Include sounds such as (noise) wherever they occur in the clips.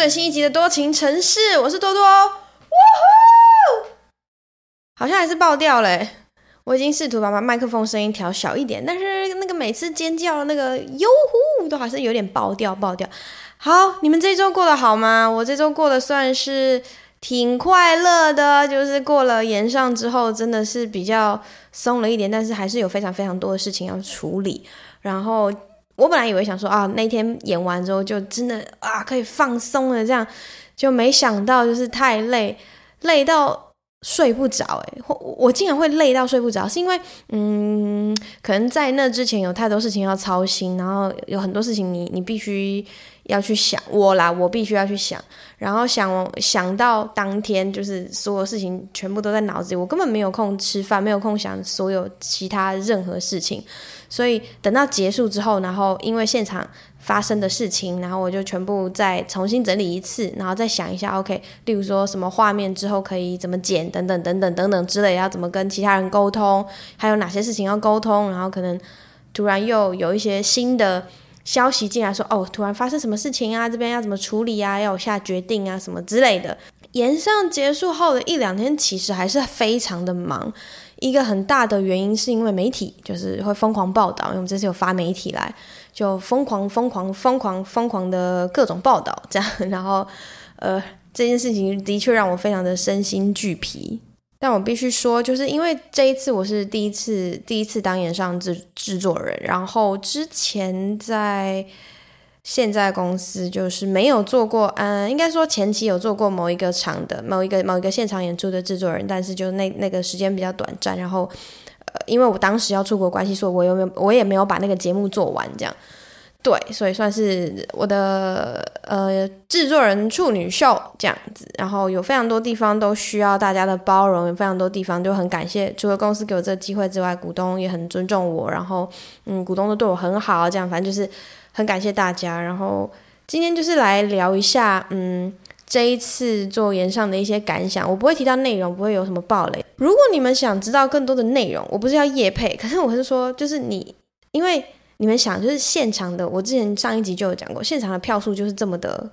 最新一集的多情城市，我是多多。哇呼！好像还是爆掉了。我已经试图把麦克风声音调小一点，但是那个每次尖叫那个哟呼都还是有点爆掉爆掉。好，你们这周过得好吗？我这周过得算是挺快乐的，就是过了炎上之后，真的是比较松了一点，但是还是有非常非常多的事情要处理，然后。我本来以为想说啊，那天演完之后就真的啊可以放松了，这样就没想到就是太累，累到睡不着。诶，我我竟然会累到睡不着，是因为嗯，可能在那之前有太多事情要操心，然后有很多事情你你必须要去想我啦，我必须要去想，然后想想到当天就是所有事情全部都在脑子里，我根本没有空吃饭，没有空想所有其他任何事情。所以等到结束之后，然后因为现场发生的事情，然后我就全部再重新整理一次，然后再想一下，OK，例如说什么画面之后可以怎么剪，等等等等等等之类，要怎么跟其他人沟通，还有哪些事情要沟通，然后可能突然又有一些新的消息进来说，哦，突然发生什么事情啊，这边要怎么处理啊，要我下决定啊，什么之类的。延上结束后的一两天，其实还是非常的忙。一个很大的原因是因为媒体就是会疯狂报道，因为我们这次有发媒体来，就疯狂疯狂疯狂疯狂的各种报道，这样，然后呃，这件事情的确让我非常的身心俱疲。但我必须说，就是因为这一次我是第一次第一次当演上制制作人，然后之前在。现在公司就是没有做过，嗯，应该说前期有做过某一个场的某一个某一个现场演出的制作人，但是就那那个时间比较短暂，然后，呃，因为我当时要出国关系，所以我有没有我也没有把那个节目做完，这样，对，所以算是我的呃制作人处女秀这样子，然后有非常多地方都需要大家的包容，有非常多地方就很感谢，除了公司给我这个机会之外，股东也很尊重我，然后嗯，股东都对我很好，这样反正就是。很感谢大家，然后今天就是来聊一下，嗯，这一次做炎上的一些感想。我不会提到内容，不会有什么暴雷。如果你们想知道更多的内容，我不是要夜配，(laughs) 可是我是说，就是你，因为你们想，就是现场的，我之前上一集就有讲过，现场的票数就是这么的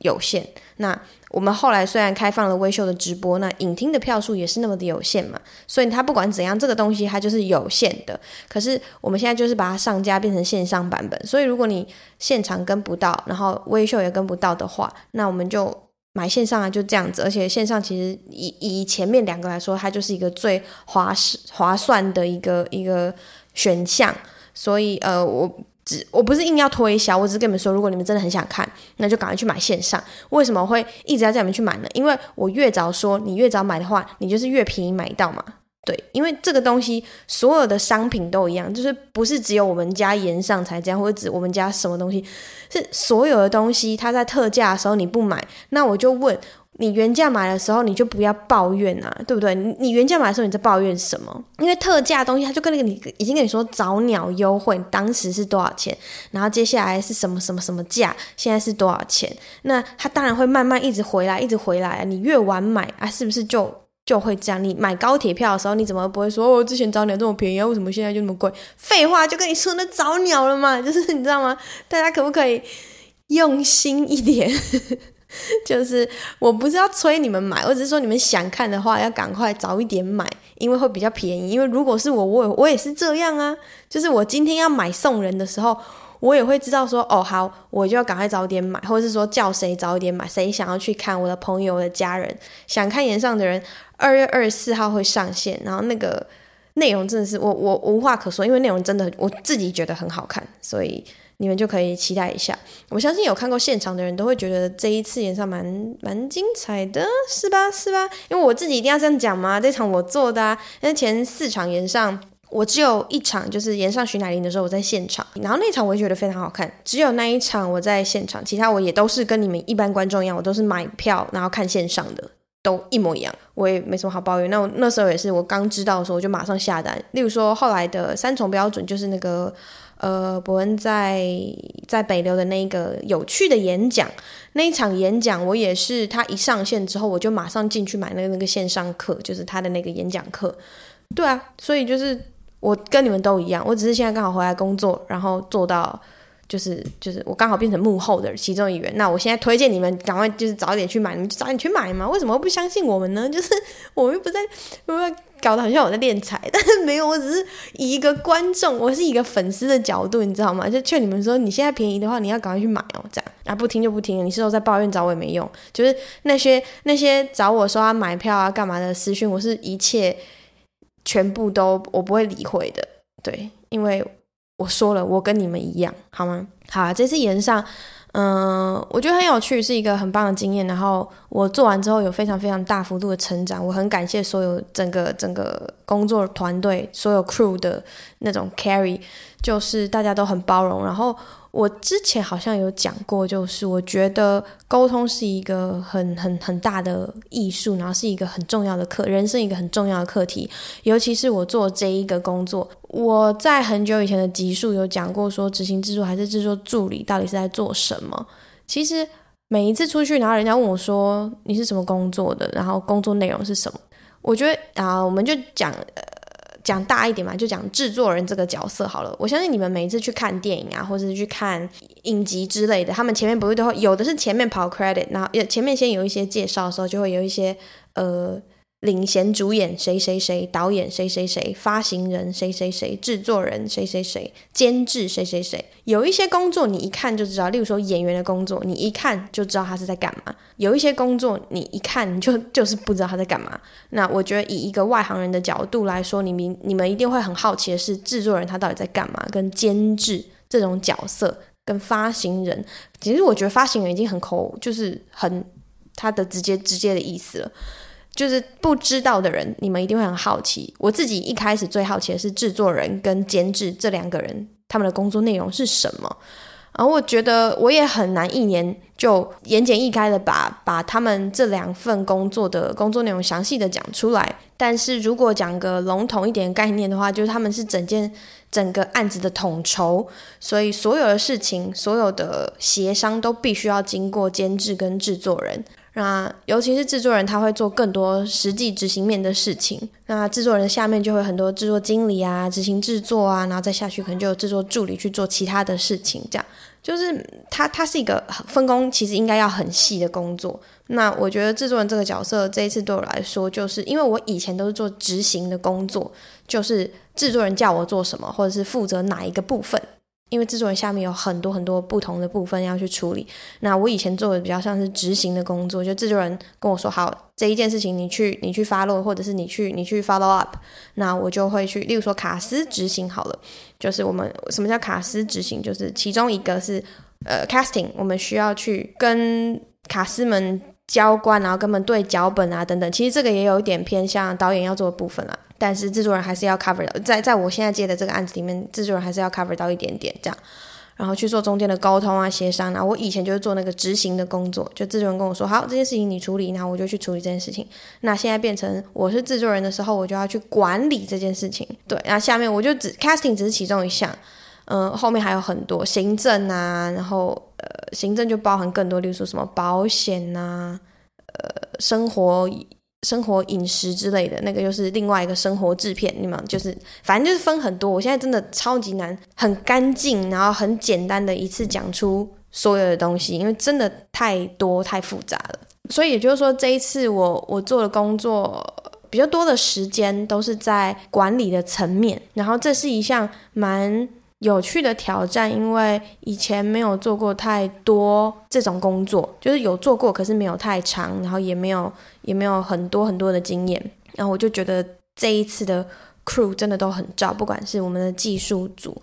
有限。那我们后来虽然开放了微秀的直播，那影厅的票数也是那么的有限嘛，所以它不管怎样，这个东西它就是有限的。可是我们现在就是把它上架变成线上版本，所以如果你现场跟不到，然后微秀也跟不到的话，那我们就买线上啊，就这样子。而且线上其实以以前面两个来说，它就是一个最划划算的一个一个选项。所以呃，我。我不是硬要推销，我只是跟你们说，如果你们真的很想看，那就赶快去买线上。为什么会一直要叫你们去买呢？因为我越早说，你越早买的话，你就是越便宜买到嘛。对，因为这个东西所有的商品都一样，就是不是只有我们家炎上才这样，或者指我们家什么东西，是所有的东西，它在特价的时候你不买，那我就问。你原价买的时候，你就不要抱怨啊，对不对？你你原价买的时候，你在抱怨什么？因为特价的东西，他就跟那个你已经跟你说早鸟优惠，当时是多少钱，然后接下来是什么什么什么价，现在是多少钱？那他当然会慢慢一直回来，一直回来啊。你越晚买啊，是不是就就会这样？你买高铁票的时候，你怎么不会说哦，之前早鸟这么便宜啊，为什么现在就那么贵？废话，就跟你说那早鸟了嘛，(laughs) 就是你知道吗？大家可不可以用心一点？(laughs) 就是我不是要催你们买，我只是说你们想看的话，要赶快早一点买，因为会比较便宜。因为如果是我，我我也是这样啊。就是我今天要买送人的时候，我也会知道说，哦，好，我就要赶快早点买，或者是说叫谁早一点买，谁想要去看我的朋友、我的家人想看炎上的人，二月二十四号会上线，然后那个内容真的是我我无话可说，因为内容真的我自己觉得很好看，所以。你们就可以期待一下，我相信有看过现场的人都会觉得这一次演上蛮蛮精彩的，是吧？是吧？因为我自己一定要这样讲嘛，这场我做的啊。因为前四场演上，我只有一场就是演上徐乃麟的时候我在现场，然后那场我也觉得非常好看，只有那一场我在现场，其他我也都是跟你们一般观众一样，我都是买票然后看线上的，都一模一样，我也没什么好抱怨。那我那时候也是，我刚知道的时候我就马上下单。例如说后来的三重标准就是那个。呃，伯恩在在北流的那个有趣的演讲，那一场演讲，我也是他一上线之后，我就马上进去买那个那个线上课，就是他的那个演讲课。对啊，所以就是我跟你们都一样，我只是现在刚好回来工作，然后做到就是就是我刚好变成幕后的其中一员。那我现在推荐你们赶快就是早点去买，你们就早点去买嘛。为什么不相信我们呢？(laughs) 就是我们又不在，因为搞得好像我在敛财，但是没有，我只是以一个观众，我是一个粉丝的角度，你知道吗？就劝你们说，你现在便宜的话，你要赶快去买哦，这样啊，不听就不听，你是后在抱怨找我也没用。就是那些那些找我说要买票啊干嘛的私讯，我是一切全部都我不会理会的，对，因为。我说了，我跟你们一样，好吗？好，这次演上，嗯、我觉得很有趣，是一个很棒的经验。然后我做完之后有非常非常大幅度的成长，我很感谢所有整个整个工作团队，所有 crew 的那种 carry，就是大家都很包容，然后。我之前好像有讲过，就是我觉得沟通是一个很很很大的艺术，然后是一个很重要的课，人生一个很重要的课题。尤其是我做这一个工作，我在很久以前的集数有讲过，说执行制作还是制作助理到底是在做什么。其实每一次出去，然后人家问我说你是什么工作的，然后工作内容是什么，我觉得啊，我们就讲。讲大一点嘛，就讲制作人这个角色好了。我相信你们每一次去看电影啊，或者是去看影集之类的，他们前面不会都会有的是前面跑 credit，然后前面先有一些介绍的时候，就会有一些呃。领衔主演谁谁谁，导演谁谁谁，发行人谁谁谁，制作人谁谁谁，监制谁谁谁。有一些工作你一看就知道，例如说演员的工作，你一看就知道他是在干嘛。有一些工作你一看你就就是不知道他在干嘛。那我觉得以一个外行人的角度来说，你们你们一定会很好奇的是，制作人他到底在干嘛？跟监制这种角色，跟发行人，其实我觉得发行人已经很抠，就是很他的直接直接的意思了。就是不知道的人，你们一定会很好奇。我自己一开始最好奇的是制作人跟监制这两个人，他们的工作内容是什么。然后我觉得我也很难一年就言简意赅的把把他们这两份工作的工作内容详细的讲出来。但是如果讲个笼统一点的概念的话，就是他们是整件整个案子的统筹，所以所有的事情、所有的协商都必须要经过监制跟制作人。那尤其是制作人，他会做更多实际执行面的事情。那制作人下面就会很多制作经理啊、执行制作啊，然后再下去可能就有制作助理去做其他的事情。这样就是他，他是一个分工其实应该要很细的工作。那我觉得制作人这个角色这一次对我来说，就是因为我以前都是做执行的工作，就是制作人叫我做什么，或者是负责哪一个部分。因为制作人下面有很多很多不同的部分要去处理，那我以前做的比较像是执行的工作，就制作人跟我说好这一件事情你去你去 follow，或者是你去你去 follow up，那我就会去，例如说卡司执行好了，就是我们什么叫卡司执行，就是其中一个是呃 casting，我们需要去跟卡司们交关，然后跟他们对脚本啊等等，其实这个也有一点偏向导演要做的部分啦。但是制作人还是要 cover 的，在在我现在接的这个案子里面，制作人还是要 cover 到一点点这样，然后去做中间的沟通啊、协商啊。我以前就是做那个执行的工作，就制作人跟我说好这件事情你处理，然后我就去处理这件事情。那现在变成我是制作人的时候，我就要去管理这件事情。对，那下面我就只 casting 只是其中一项，嗯、后面还有很多行政啊，然后呃，行政就包含更多，例如说什么保险呐、呃，生活。生活饮食之类的那个又是另外一个生活制片，你们就是反正就是分很多。我现在真的超级难，很干净，然后很简单的一次讲出所有的东西，因为真的太多太复杂了。所以也就是说，这一次我我做的工作比较多的时间都是在管理的层面，然后这是一项蛮。有趣的挑战，因为以前没有做过太多这种工作，就是有做过，可是没有太长，然后也没有也没有很多很多的经验，然后我就觉得这一次的 crew 真的都很照，不管是我们的技术组。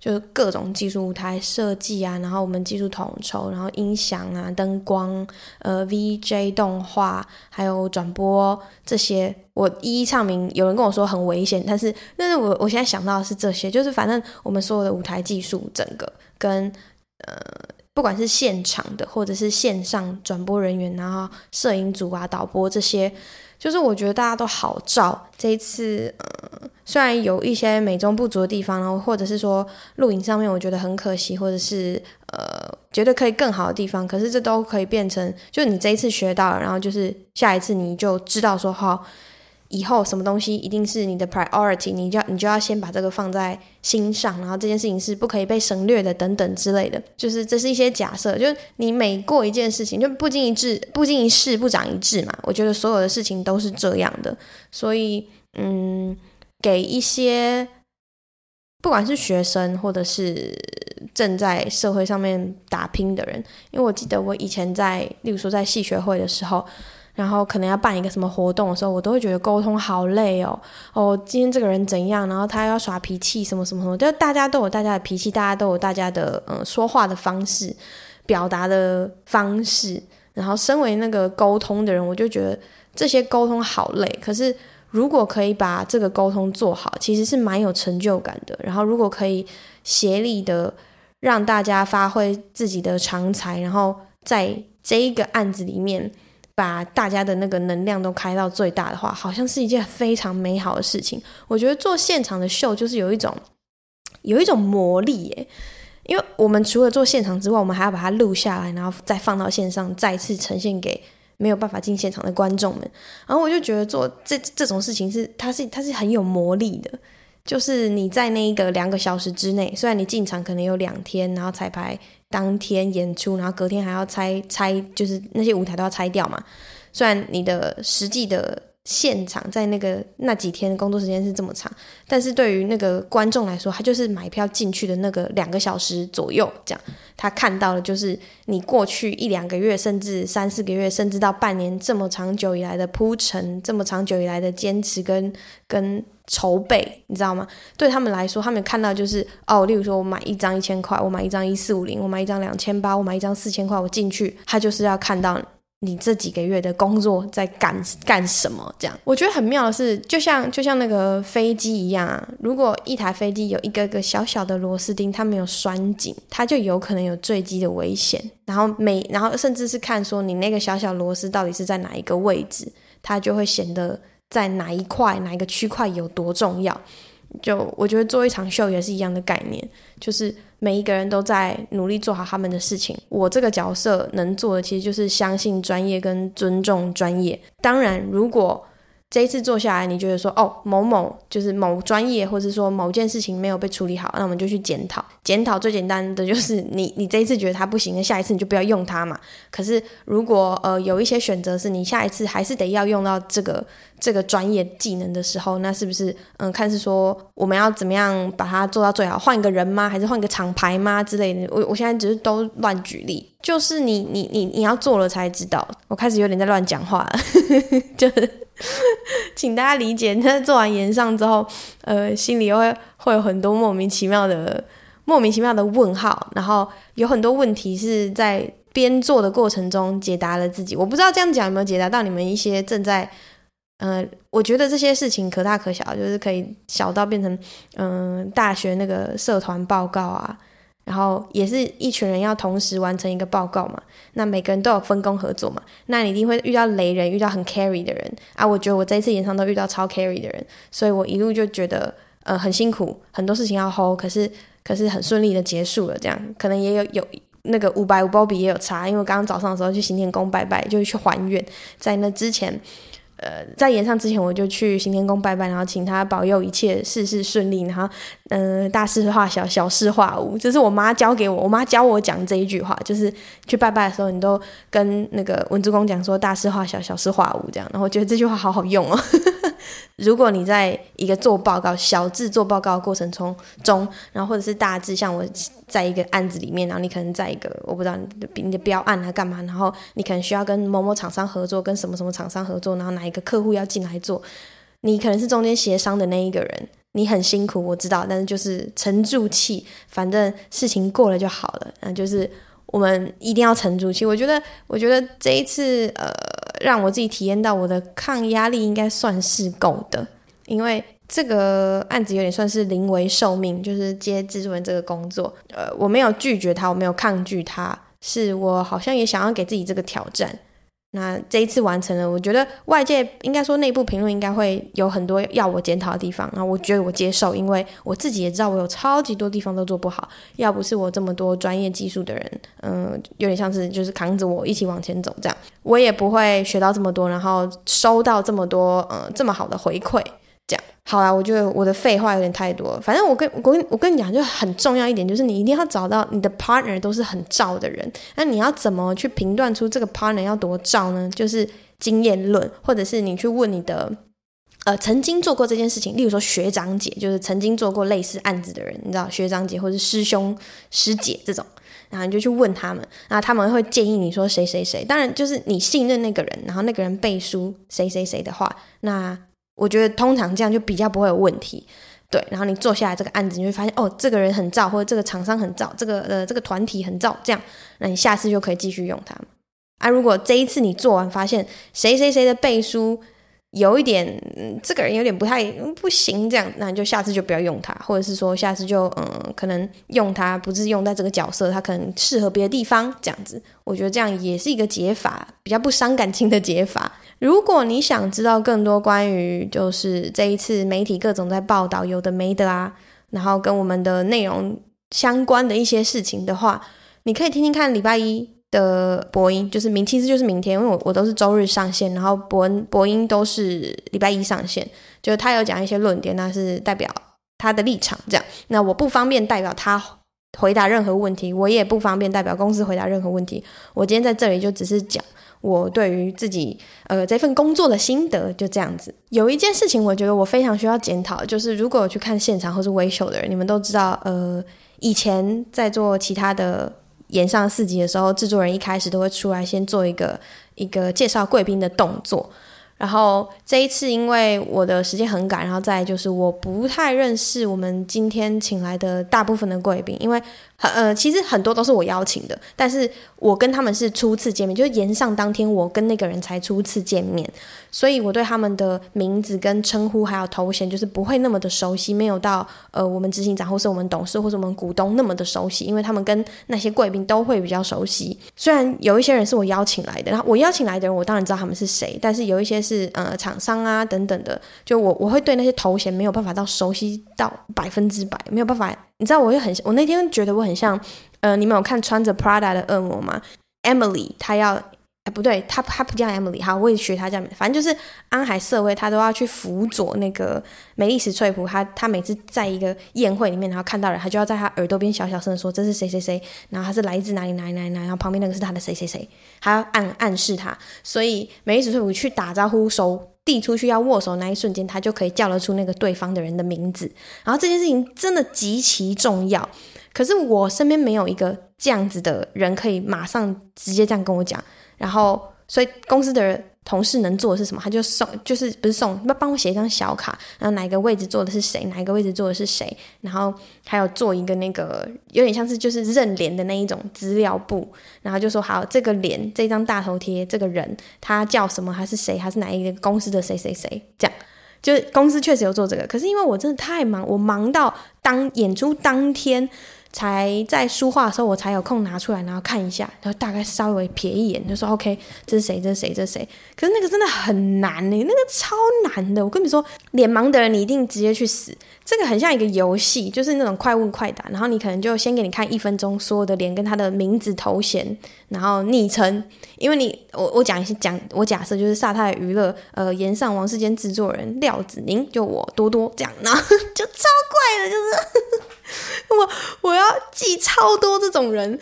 就是各种技术舞台设计啊，然后我们技术统筹，然后音响啊、灯光、呃 VJ 动画，还有转播这些，我一一唱名。有人跟我说很危险，但是但是我我现在想到的是这些，就是反正我们所有的舞台技术，整个跟呃不管是现场的或者是线上转播人员，然后摄影组啊、导播这些。就是我觉得大家都好照，这一次，呃，虽然有一些美中不足的地方，然后或者是说录影上面我觉得很可惜，或者是呃觉得可以更好的地方，可是这都可以变成，就你这一次学到了，然后就是下一次你就知道说好，以后什么东西一定是你的 priority，你就要你就要先把这个放在心上，然后这件事情是不可以被省略的，等等之类的。就是这是一些假设，就是你每过一件事情，就不经一事不经一事不长一智嘛。我觉得所有的事情都是这样的，所以嗯，给一些不管是学生或者是正在社会上面打拼的人，因为我记得我以前在，例如说在系学会的时候。然后可能要办一个什么活动的时候，我都会觉得沟通好累哦。哦，今天这个人怎样？然后他要耍脾气，什么什么什么，就大家都有大家的脾气，大家都有大家的嗯说话的方式，表达的方式。然后身为那个沟通的人，我就觉得这些沟通好累。可是如果可以把这个沟通做好，其实是蛮有成就感的。然后如果可以协力的让大家发挥自己的长才，然后在这一个案子里面。把大家的那个能量都开到最大的话，好像是一件非常美好的事情。我觉得做现场的秀就是有一种有一种魔力耶，因为我们除了做现场之外，我们还要把它录下来，然后再放到线上，再次呈现给没有办法进现场的观众们。然后我就觉得做这这种事情是它是它是很有魔力的，就是你在那一个两个小时之内，虽然你进场可能有两天，然后彩排。当天演出，然后隔天还要拆拆，就是那些舞台都要拆掉嘛。虽然你的实际的现场在那个那几天的工作时间是这么长，但是对于那个观众来说，他就是买票进去的那个两个小时左右，这样他看到的就是你过去一两个月，甚至三四个月，甚至到半年这么长久以来的铺陈，这么长久以来的坚持跟跟。筹备，你知道吗？对他们来说，他们看到就是哦，例如说我买一张一千块，我买一张一四五零，我买一张两千八，我买一张四千块，我进去，他就是要看到你这几个月的工作在干干什么。这样，我觉得很妙的是，就像就像那个飞机一样啊，如果一台飞机有一个个小小的螺丝钉，它没有拴紧，它就有可能有坠机的危险。然后每然后甚至是看说你那个小小螺丝到底是在哪一个位置，它就会显得。在哪一块、哪一个区块有多重要？就我觉得做一场秀也是一样的概念，就是每一个人都在努力做好他们的事情。我这个角色能做的，其实就是相信专业跟尊重专业。当然，如果这一次做下来，你觉得说哦，某某就是某专业，或者说某件事情没有被处理好，那我们就去检讨。检讨最简单的就是你，你这一次觉得它不行，那下一次你就不要用它嘛。可是如果呃有一些选择是你下一次还是得要用到这个这个专业技能的时候，那是不是嗯看是说我们要怎么样把它做到最好？换一个人吗？还是换个厂牌吗？之类的。我我现在只是都乱举例，就是你你你你要做了才知道。我开始有点在乱讲话了，(laughs) 就是。请大家理解，那做完炎上之后，呃，心里会会有很多莫名其妙的、莫名其妙的问号，然后有很多问题是在编做的过程中解答了自己。我不知道这样讲有没有解答到你们一些正在，呃，我觉得这些事情可大可小，就是可以小到变成，嗯、大学那个社团报告啊。然后也是一群人要同时完成一个报告嘛，那每个人都有分工合作嘛，那你一定会遇到雷人，遇到很 carry 的人啊。我觉得我这一次演唱都遇到超 carry 的人，所以我一路就觉得呃很辛苦，很多事情要 hold，可是可是很顺利的结束了。这样可能也有有那个五百五包比也有差，因为刚刚早上的时候去行天宫拜拜，就去还愿，在那之前。呃，在演唱之前，我就去行天宫拜拜，然后请他保佑一切事事顺利，然后，嗯、大事化小，小事化无，这是我妈教给我，我妈教我讲这一句话，就是去拜拜的时候，你都跟那个文殊公讲说大事化小，小事化无这样，然后我觉得这句话好好用哦。(laughs) 如果你在一个做报告、小字做报告的过程中中，然后或者是大字，像我在一个案子里面，然后你可能在一个我不知道你的你的标案啊干嘛，然后你可能需要跟某某厂商合作，跟什么什么厂商合作，然后哪一个客户要进来做，你可能是中间协商的那一个人，你很辛苦，我知道，但是就是沉住气，反正事情过了就好了，那就是。我们一定要沉住气。我觉得，我觉得这一次，呃，让我自己体验到我的抗压力应该算是够的，因为这个案子有点算是临危受命，就是接制作人这个工作。呃，我没有拒绝他，我没有抗拒他，是我好像也想要给自己这个挑战。那这一次完成了，我觉得外界应该说内部评论应该会有很多要我检讨的地方，那我觉得我接受，因为我自己也知道我有超级多地方都做不好，要不是我这么多专业技术的人，嗯、有点像是就是扛着我一起往前走这样，我也不会学到这么多，然后收到这么多呃这么好的回馈。好啦，我觉得我的废话有点太多。反正我跟我跟我跟你讲，就很重要一点，就是你一定要找到你的 partner 都是很照的人。那你要怎么去评断出这个 partner 要多照呢？就是经验论，或者是你去问你的呃曾经做过这件事情，例如说学长姐，就是曾经做过类似案子的人，你知道学长姐或者师兄师姐这种，然后你就去问他们，然后他们会建议你说谁谁谁。当然就是你信任那个人，然后那个人背书谁谁谁的话，那。我觉得通常这样就比较不会有问题，对。然后你做下来这个案子，你会发现哦，这个人很造，或者这个厂商很造，这个呃这个团体很造，这样，那你下次就可以继续用它。啊，如果这一次你做完发现谁谁谁的背书有一点，这个人有点不太不行，这样，那你就下次就不要用它，或者是说下次就嗯可能用它不是用在这个角色，它可能适合别的地方，这样子。我觉得这样也是一个解法，比较不伤感情的解法。如果你想知道更多关于就是这一次媒体各种在报道有的没的啊，然后跟我们的内容相关的一些事情的话，你可以听听看礼拜一的播音，就是明其实就是明天，因为我我都是周日上线，然后播音播音都是礼拜一上线，就是他有讲一些论点，那是代表他的立场这样，那我不方便代表他回答任何问题，我也不方便代表公司回答任何问题，我今天在这里就只是讲。我对于自己呃这份工作的心得就这样子。有一件事情，我觉得我非常需要检讨，就是如果去看现场或是微秀的人，你们都知道，呃，以前在做其他的演上四集的时候，制作人一开始都会出来先做一个一个介绍贵宾的动作。然后这一次，因为我的时间很赶，然后再就是我不太认识我们今天请来的大部分的贵宾，因为。呃，其实很多都是我邀请的，但是我跟他们是初次见面，就是延上当天我跟那个人才初次见面，所以我对他们的名字跟称呼还有头衔就是不会那么的熟悉，没有到呃我们执行长或是我们董事或是我们股东那么的熟悉，因为他们跟那些贵宾都会比较熟悉。虽然有一些人是我邀请来的，然后我邀请来的人我当然知道他们是谁，但是有一些是呃厂商啊等等的，就我我会对那些头衔没有办法到熟悉到百分之百，没有办法。你知道，我也很，我那天觉得我很像，呃，你们有看穿着 Prada 的恶魔吗？Emily，她要，哎，不对，她她不叫 Emily，好，我也学她叫，反正就是安海瑟薇，她都要去辅佐那个梅丽史翠普，她她每次在一个宴会里面，然后看到人，她就要在她耳朵边小小声的说这是谁谁谁，然后他是来自哪里哪里哪里哪里，然后旁边那个是他的谁谁谁，还要暗暗示他，所以梅丽史翠普去打招呼收。递出去要握手那一瞬间，他就可以叫得出那个对方的人的名字。然后这件事情真的极其重要。可是我身边没有一个这样子的人可以马上直接这样跟我讲。然后，所以公司的人。同事能做的是什么？他就送，就是不是送，要帮我写一张小卡，然后哪一个位置坐的是谁，哪一个位置坐的是谁，然后还有做一个那个有点像是就是认脸的那一种资料簿，然后就说好，这个脸这张大头贴，这个人他叫什么？他是谁？他是哪一个公司的谁谁谁？这样，就是公司确实有做这个，可是因为我真的太忙，我忙到当演出当天。才在书画的时候，我才有空拿出来，然后看一下，然后大概稍微瞥一眼，就说 OK，这是谁？这是谁？这是谁？可是那个真的很难呢，那个超难的。我跟你说，脸盲的人你一定直接去死。这个很像一个游戏，就是那种快问快答，然后你可能就先给你看一分钟所有的脸跟他的名字、头衔，然后昵称，因为你我我讲一些讲，我假设就是萨泰娱乐呃炎上王世坚制作人廖子宁，就我多多这样，然后就超怪的，就是。(laughs) 我我要记超多这种人，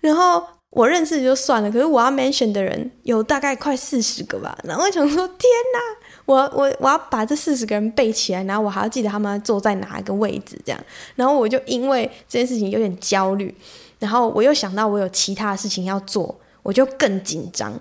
然后我认识就算了，可是我要 mention 的人有大概快四十个吧。然后我想说，天哪，我我我要把这四十个人背起来，然后我还要记得他们坐在哪一个位置，这样。然后我就因为这件事情有点焦虑，然后我又想到我有其他的事情要做，我就更紧张。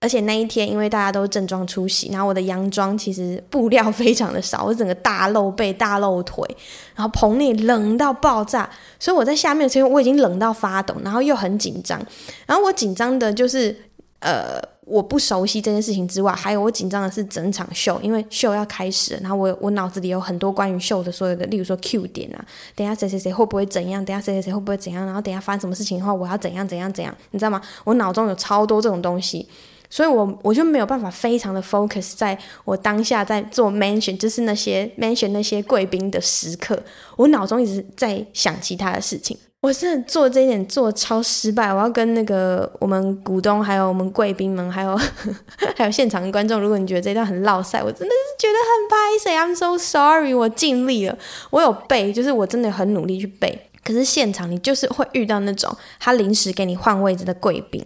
而且那一天，因为大家都正装出席，然后我的洋装其实布料非常的少，我整个大露背、大露腿，然后棚内冷到爆炸，所以我在下面的时候我已经冷到发抖，然后又很紧张。然后我紧张的就是，呃，我不熟悉这件事情之外，还有我紧张的是整场秀，因为秀要开始，然后我我脑子里有很多关于秀的所有的，例如说 Q 点啊，等下谁谁谁会不会怎样，等下谁谁谁会不会怎样，然后等下发生什么事情的话，我要怎样怎样怎样，你知道吗？我脑中有超多这种东西。所以我我就没有办法非常的 focus 在我当下在做 mention，就是那些 mention 那些贵宾的时刻，我脑中一直在想其他的事情。我真的做这一点做超失败，我要跟那个我们股东，还有我们贵宾们，还有 (laughs) 还有现场的观众，如果你觉得这段很落赛，我真的是觉得很拍谢，I'm so sorry，我尽力了，我有背，就是我真的很努力去背。可是现场你就是会遇到那种他临时给你换位置的贵宾，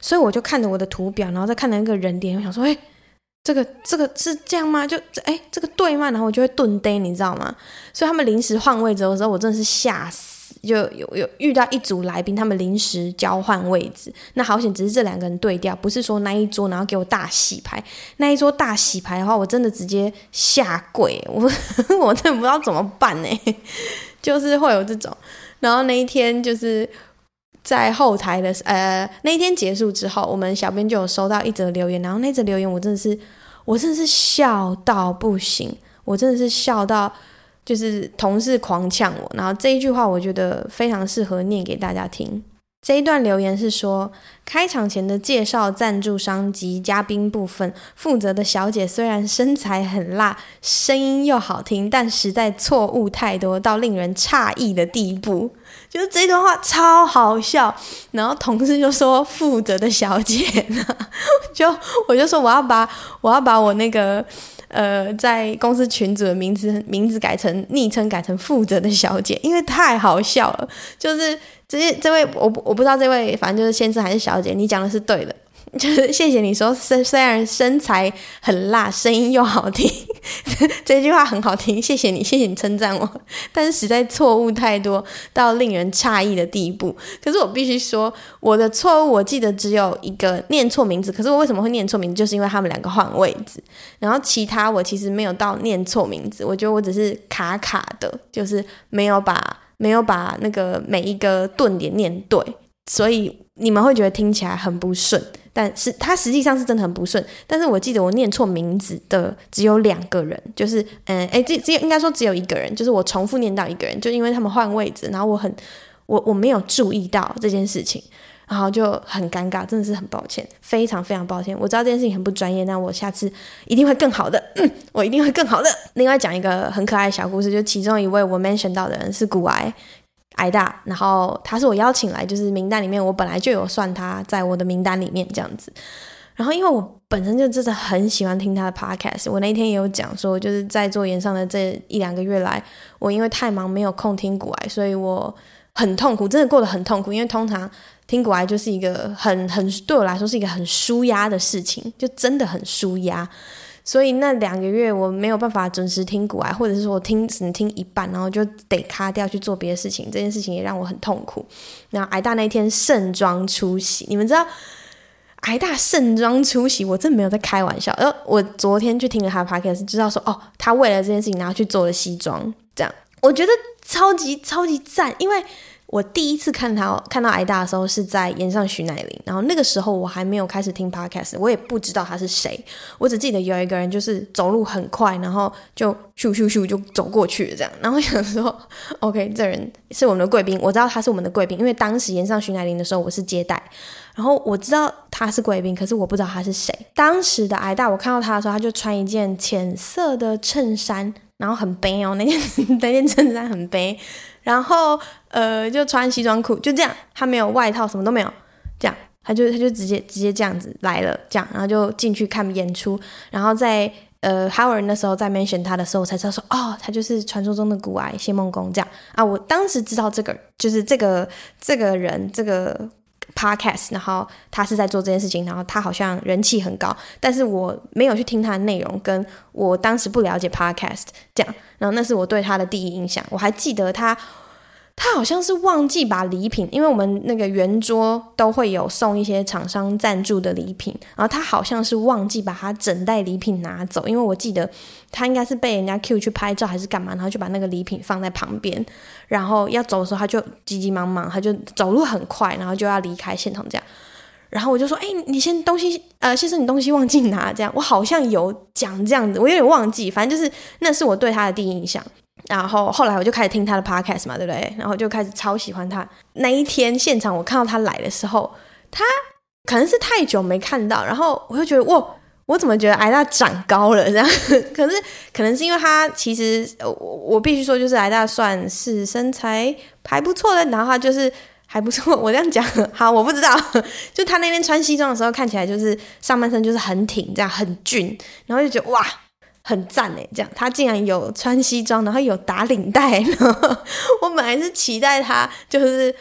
所以我就看着我的图表，然后再看着那个人点，我想说，哎，这个这个是这样吗？就哎，这个对吗？然后我就会顿呆，你知道吗？所以他们临时换位置的时候，我真的是吓死，就有有遇到一组来宾，他们临时交换位置，那好险，只是这两个人对调，不是说那一桌然后给我大洗牌，那一桌大洗牌的话，我真的直接下跪，我 (laughs) 我真的不知道怎么办呢。(laughs) 就是会有这种，然后那一天就是在后台的呃，那一天结束之后，我们小编就有收到一则留言，然后那则留言我真的是，我真的是笑到不行，我真的是笑到就是同事狂呛我，然后这一句话我觉得非常适合念给大家听。这一段留言是说，开场前的介绍赞助商及嘉宾部分，负责的小姐虽然身材很辣，声音又好听，但实在错误太多，到令人诧异的地步。就是这段话超好笑，然后同事就说负责的小姐呢，(laughs) 就我就说我要把我要把我那个呃在公司群组的名字名字改成昵称改成负责的小姐，因为太好笑了，就是。这这位我我不知道这位，反正就是先生还是小姐，你讲的是对的，就是谢谢你说，虽虽然身材很辣，声音又好听，(laughs) 这句话很好听，谢谢你，谢谢你称赞我，但是实在错误太多，到令人诧异的地步。可是我必须说，我的错误我记得只有一个念错名字，可是我为什么会念错名字，就是因为他们两个换位置，然后其他我其实没有到念错名字，我觉得我只是卡卡的，就是没有把。没有把那个每一个顿点念对，所以你们会觉得听起来很不顺，但是他实际上是真的很不顺。但是我记得我念错名字的只有两个人，就是嗯，哎，这只应该说只有一个人，就是我重复念到一个人，就因为他们换位置，然后我很我我没有注意到这件事情。然后就很尴尬，真的是很抱歉，非常非常抱歉。我知道这件事情很不专业，那我下次一定会更好的，(coughs) 我一定会更好的。另外讲一个很可爱的小故事，就其中一位我 mention 到的人是股癌挨大，然后他是我邀请来，就是名单里面我本来就有算他在我的名单里面这样子。然后因为我本身就真的很喜欢听他的 podcast，我那天也有讲说，就是在做演上的这一两个月来，我因为太忙没有空听古癌，所以我很痛苦，真的过得很痛苦，因为通常。听古癌就是一个很很对我来说是一个很舒压的事情，就真的很舒压。所以那两个月我没有办法准时听股癌，或者是说我听只能听一半，然后就得卡掉去做别的事情。这件事情也让我很痛苦。然后癌大那天盛装出席，你们知道癌大盛装出席，我真的没有在开玩笑。呃，我昨天去听了他的 podcast，知道说哦，他为了这件事情然后去做了西装，这样我觉得超级超级赞，因为。我第一次看他看到挨打的时候是在岩上徐乃麟，然后那个时候我还没有开始听 podcast，我也不知道他是谁，我只记得有一个人就是走路很快，然后就咻咻咻就走过去了这样，然后想说，OK，这人是我们的贵宾，我知道他是我们的贵宾，因为当时岩上徐乃麟的时候我是接待，然后我知道他是贵宾，可是我不知道他是谁。当时的挨打，我看到他的时候，他就穿一件浅色的衬衫，然后很悲哦，那件那件衬衫很悲。然后，呃，就穿西装裤，就这样，他没有外套，什么都没有，这样，他就他就直接直接这样子来了，这样，然后就进去看演出，然后在呃，Howard 那时候在 mention 他的时候，我才知道说，哦，他就是传说中的古埃谢孟公这样啊，我当时知道这个就是这个这个人这个。Podcast，然后他是在做这件事情，然后他好像人气很高，但是我没有去听他的内容，跟我当时不了解 Podcast 这样，然后那是我对他的第一印象，我还记得他。他好像是忘记把礼品，因为我们那个圆桌都会有送一些厂商赞助的礼品，然后他好像是忘记把他整袋礼品拿走，因为我记得他应该是被人家 cue 去拍照还是干嘛，然后就把那个礼品放在旁边，然后要走的时候他就急急忙忙，他就走路很快，然后就要离开现场这样，然后我就说，哎，你先东西，呃，先生你东西忘记拿这样，我好像有讲这样子，我有点忘记，反正就是那是我对他的第一印象。然后后来我就开始听他的 podcast 嘛，对不对？然后就开始超喜欢他。那一天现场我看到他来的时候，他可能是太久没看到，然后我就觉得哇，我怎么觉得癌大长高了这样？(laughs) 可是可能是因为他其实我我必须说，就是癌大算是身材还不错的，然后他就是还不错。(laughs) 我这样讲好，我不知道，(laughs) 就他那天穿西装的时候看起来就是上半身就是很挺，这样很俊，然后就觉得哇。很赞哎，这样他竟然有穿西装，然后有打领带，我本来是期待他就是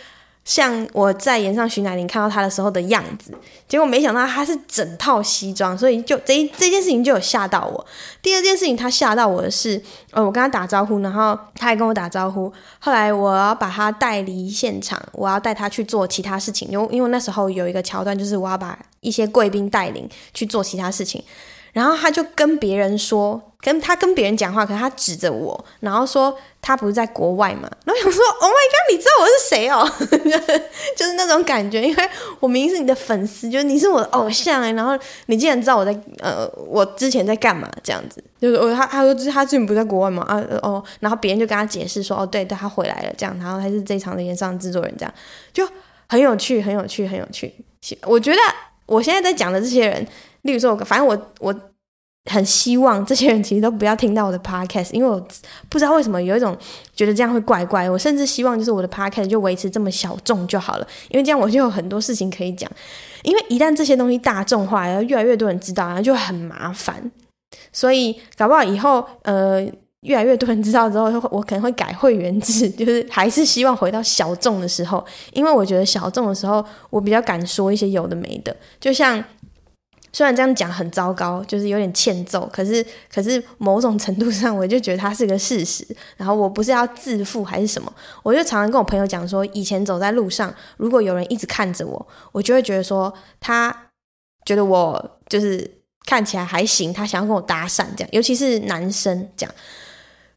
像我在演上徐乃麟看到他的时候的样子，结果没想到他是整套西装，所以就这这件事情就有吓到我。第二件事情他吓到我的是，呃，我跟他打招呼，然后他还跟我打招呼，后来我要把他带离现场，我要带他去做其他事情，因为因为那时候有一个桥段，就是我要把一些贵宾带领去做其他事情。然后他就跟别人说，跟他跟别人讲话，可是他指着我，然后说他不是在国外嘛？然后想说，Oh my god，你知道我是谁哦？(laughs) 就是那种感觉，因为我明明是你的粉丝，就是你是我的偶像哎，然后你竟然知道我在呃，我之前在干嘛这样子？就是我他他说他最近不在国外嘛？啊哦，然后别人就跟他解释说，哦对对，他回来了这样，然后他是这场的演唱制作人这样，就很有趣，很有趣，很有趣。我觉得我现在在讲的这些人。例如说，反正我我很希望这些人其实都不要听到我的 podcast，因为我不知道为什么有一种觉得这样会怪怪。我甚至希望就是我的 podcast 就维持这么小众就好了，因为这样我就有很多事情可以讲。因为一旦这些东西大众化，然后越来越多人知道，然后就很麻烦。所以搞不好以后呃越来越多人知道之后，我可能会改会员制，就是还是希望回到小众的时候，因为我觉得小众的时候我比较敢说一些有的没的，就像。虽然这样讲很糟糕，就是有点欠揍，可是可是某种程度上，我就觉得它是个事实。然后我不是要自负还是什么，我就常常跟我朋友讲说，以前走在路上，如果有人一直看着我，我就会觉得说他觉得我就是看起来还行，他想要跟我搭讪这样，尤其是男生这样。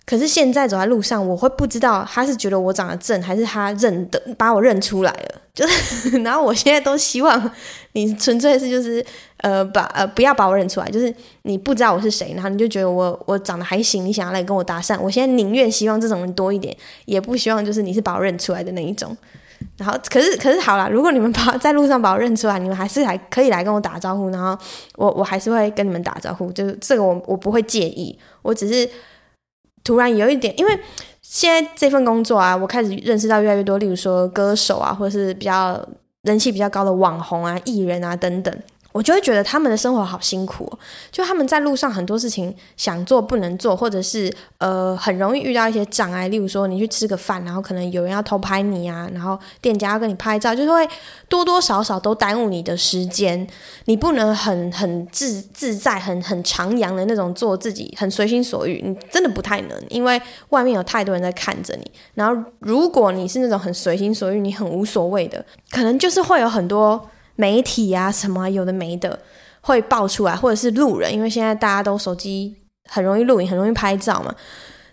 可是现在走在路上，我会不知道他是觉得我长得正，还是他认得把我认出来了。就是，然后我现在都希望你纯粹是就是呃把呃不要把我认出来，就是你不知道我是谁，然后你就觉得我我长得还行，你想要来跟我搭讪。我现在宁愿希望这种人多一点，也不希望就是你是把我认出来的那一种。然后可是可是好了，如果你们把在路上把我认出来，你们还是还可以来跟我打招呼，然后我我还是会跟你们打招呼，就是这个我我不会介意，我只是。突然有一点，因为现在这份工作啊，我开始认识到越来越多，例如说歌手啊，或者是比较人气比较高的网红啊、艺人啊等等。我就会觉得他们的生活好辛苦，就他们在路上很多事情想做不能做，或者是呃很容易遇到一些障碍，例如说你去吃个饭，然后可能有人要偷拍你啊，然后店家要跟你拍照，就是会多多少少都耽误你的时间，你不能很很自自在、很很徜徉的那种做自己，很随心所欲，你真的不太能，因为外面有太多人在看着你。然后如果你是那种很随心所欲，你很无所谓的，可能就是会有很多。媒体啊，什么有的没的会爆出来，或者是路人，因为现在大家都手机很容易录影，很容易拍照嘛，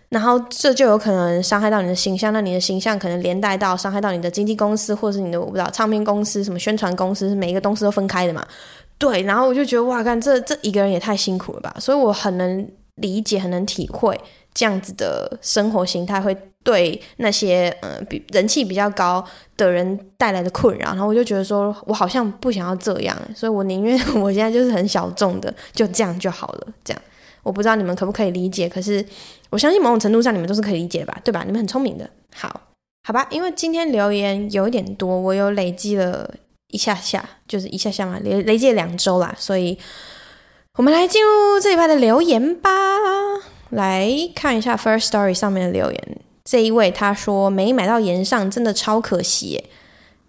然后这就有可能伤害到你的形象，那你的形象可能连带到伤害到你的经纪公司，或者是你的我不知道唱片公司、什么宣传公司，是每一个公司都分开的嘛？对，然后我就觉得哇，看这这一个人也太辛苦了吧，所以我很能理解，很能体会这样子的生活形态会。对那些呃比人气比较高的人带来的困扰，然后我就觉得说，我好像不想要这样，所以我宁愿 (laughs) 我现在就是很小众的，就这样就好了。这样我不知道你们可不可以理解，可是我相信某种程度上你们都是可以理解吧，对吧？你们很聪明的。好，好吧，因为今天留言有一点多，我有累积了一下下，就是一下下嘛，累累积了两周啦，所以我们来进入这一排的留言吧，来看一下 First Story 上面的留言。这一位他说没买到炎上真的超可惜，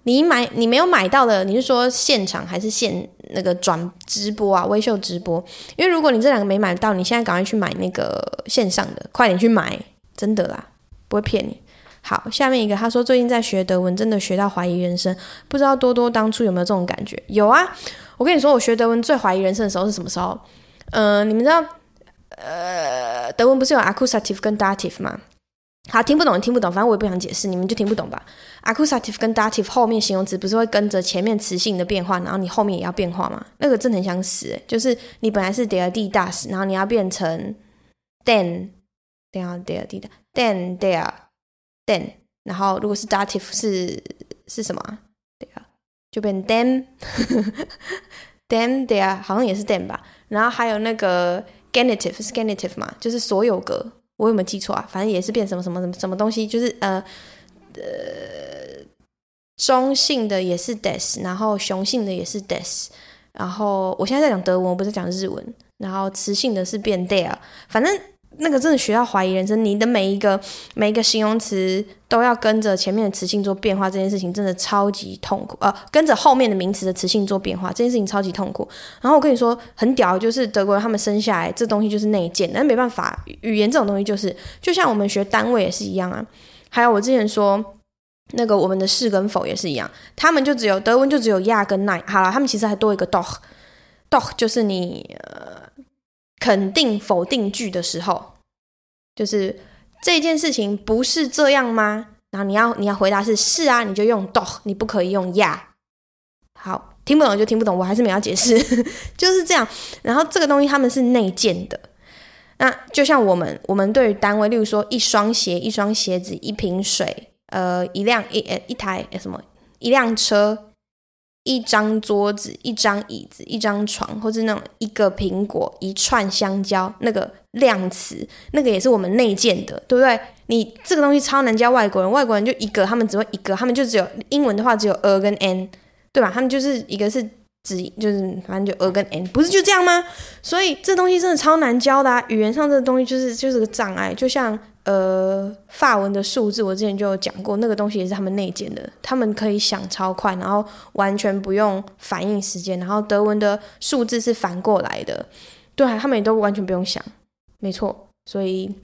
你买你没有买到的，你是说现场还是现那个转直播啊？微秀直播？因为如果你这两个没买到，你现在赶快去买那个线上的，快点去买，真的啦，不会骗你。好，下面一个他说最近在学德文，真的学到怀疑人生，不知道多多当初有没有这种感觉？有啊，我跟你说，我学德文最怀疑人生的时候是什么时候？呃，你们知道，呃，德文不是有 accusative 跟 dative 吗？好，听不懂，听不懂，反正我也不想解释，你们就听不懂吧。Accusative 跟 Dative 后面形容词不是会跟着前面词性的变化，然后你后面也要变化吗？那个真的很想死诶，就是你本来是 der die das，然后你要变成 den，等下 der die den der den，然后如果是 Dative 是是什么？对啊就变 dem，dem (laughs) there 好像也是 dem 吧。然后还有那个 genitive 是 genitive 嘛，就是所有格。我有没有记错啊？反正也是变什么什么什么什么东西，就是呃呃中性的也是 des，然后雄性的也是 des。然后我现在在讲德文，我不是讲日文。然后雌性的是变 there，反正那个真的学到怀疑人生。你的每一个每一个形容词都要跟着前面的词性做变化，这件事情真的超级痛苦。呃，跟着后面的名词的词性做变化，这件事情超级痛苦。然后我跟你说，很屌，就是德国人他们生下来这东西就是内建，但没办法，语言这种东西就是，就像我们学单位也是一样啊。还有我之前说那个我们的是跟否也是一样，他们就只有德文就只有亚跟奈。好了，他们其实还多一个 doch，doch 就是你。肯定否定句的时候，就是这件事情不是这样吗？然后你要你要回答是是啊，你就用 do，你不可以用 ja。好，听不懂就听不懂，我还是没有解释，(laughs) 就是这样。然后这个东西他们是内建的，那就像我们我们对于单位，例如说一双鞋、一双鞋子、一瓶水、呃一辆一呃一台什么一辆车。一张桌子、一张椅子、一张床，或是那种一个苹果、一串香蕉，那个量词，那个也是我们内建的，对不对？你这个东西超难教外国人，外国人就一个，他们只会一个，他们就只有英文的话只有 a 跟 n，对吧？他们就是一个是指，就是反正就 a 跟 n，不是就这样吗？所以这东西真的超难教的啊，语言上这个东西就是就是个障碍，就像。呃，法文的数字我之前就有讲过，那个东西也是他们内建的，他们可以想超快，然后完全不用反应时间。然后德文的数字是反过来的，对，他们也都完全不用想，没错。所以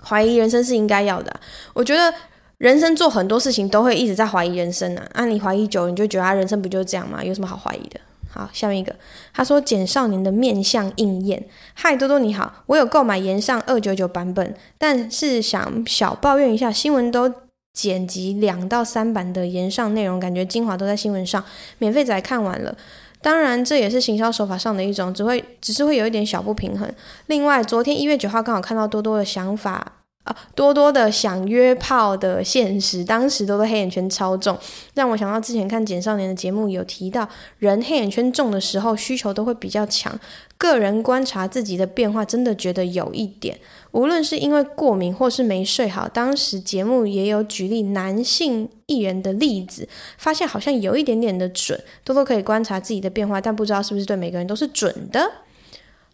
怀疑人生是应该要的。我觉得人生做很多事情都会一直在怀疑人生啊，啊，你怀疑久，你就觉得他人生不就是这样吗？有什么好怀疑的？好，下面一个，他说简少年的面相应验。嗨，多多你好，我有购买炎上二九九版本，但是想小抱怨一下，新闻都剪辑两到三版的炎上内容，感觉精华都在新闻上，免费仔看完了。当然，这也是行销手法上的一种，只会只是会有一点小不平衡。另外，昨天一月九号刚好看到多多的想法。啊，多多的想约炮的现实，当时多多黑眼圈超重，让我想到之前看简少年的节目有提到，人黑眼圈重的时候需求都会比较强。个人观察自己的变化，真的觉得有一点，无论是因为过敏或是没睡好，当时节目也有举例男性艺人的例子，发现好像有一点点的准。多多可以观察自己的变化，但不知道是不是对每个人都是准的。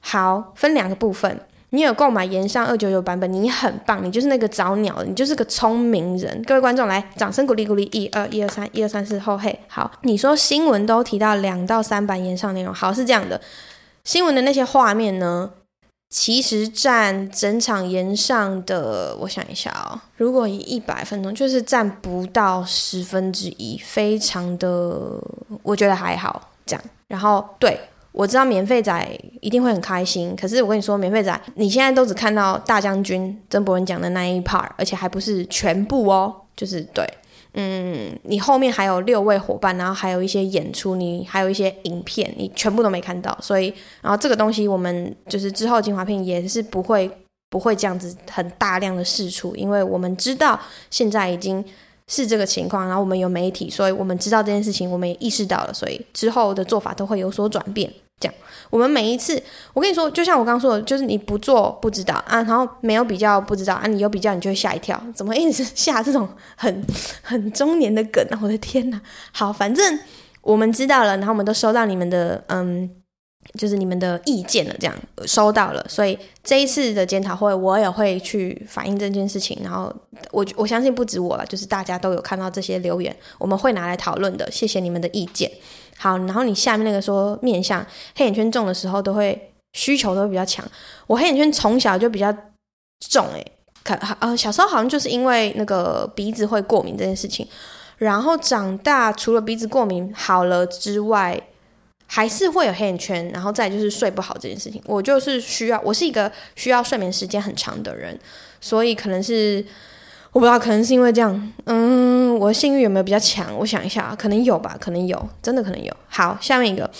好，分两个部分。你有购买延上二九九版本，你很棒，你就是那个早鸟，你就是个聪明人。各位观众，来，掌声鼓励鼓励，一二一二三，一二三四后嘿，好。你说新闻都提到两到三版延上内容，好，是这样的，新闻的那些画面呢，其实占整场延上的，我想一下哦，如果以一百分钟，就是占不到十分之一，非常的，我觉得还好，这样。然后对。我知道免费仔一定会很开心，可是我跟你说，免费仔你现在都只看到大将军曾博文讲的那一 part，而且还不是全部哦，就是对，嗯，你后面还有六位伙伴，然后还有一些演出，你还有一些影片，你全部都没看到，所以，然后这个东西我们就是之后精华片也是不会不会这样子很大量的释出，因为我们知道现在已经。是这个情况，然后我们有媒体，所以我们知道这件事情，我们也意识到了，所以之后的做法都会有所转变。这样，我们每一次，我跟你说，就像我刚说的，就是你不做不知道啊，然后没有比较不知道啊，你有比较你就会吓一跳，怎么一直下这种很 (laughs) 很中年的梗啊？我的天哪！好，反正我们知道了，然后我们都收到你们的嗯。就是你们的意见了，这样收到了，所以这一次的检讨会，我也会去反映这件事情。然后我我相信不止我了，就是大家都有看到这些留言，我们会拿来讨论的。谢谢你们的意见。好，然后你下面那个说面相黑眼圈重的时候，都会需求都会比较强。我黑眼圈从小就比较重，诶，可呃小时候好像就是因为那个鼻子会过敏这件事情，然后长大除了鼻子过敏好了之外。还是会有黑眼圈，然后再就是睡不好这件事情。我就是需要，我是一个需要睡眠时间很长的人，所以可能是我不知道，可能是因为这样。嗯，我的性欲有没有比较强？我想一下，可能有吧，可能有，真的可能有。好，下面一个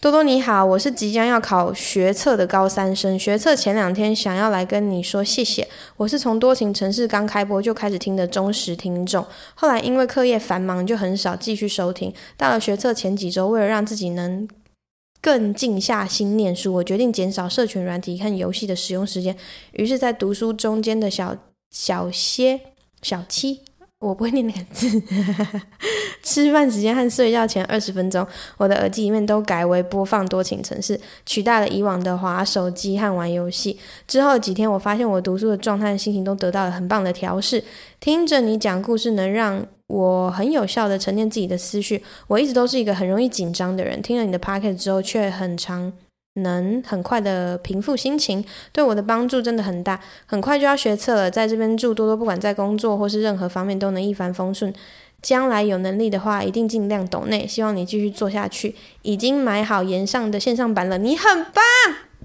多多你好，我是即将要考学测的高三生。学测前两天想要来跟你说谢谢。我是从多情城市刚开播就开始听的忠实听众，后来因为课业繁忙就很少继续收听。到了学测前几周，为了让自己能更静下心念书，我决定减少社群软体和游戏的使用时间。于是，在读书中间的小小歇小七。我不会念那个字。(laughs) 吃饭时间和睡觉前二十分钟，我的耳机里面都改为播放多情城市，取代了以往的滑手机和玩游戏。之后几天，我发现我读书的状态、心情都得到了很棒的调试。听着你讲故事，能让我很有效地沉淀自己的思绪。我一直都是一个很容易紧张的人，听了你的 podcast 之后，却很常。能很快的平复心情，对我的帮助真的很大。很快就要学测了，在这边祝多多，不管在工作或是任何方面都能一帆风顺。将来有能力的话，一定尽量抖内。希望你继续做下去。已经买好炎上的线上版了，你很棒！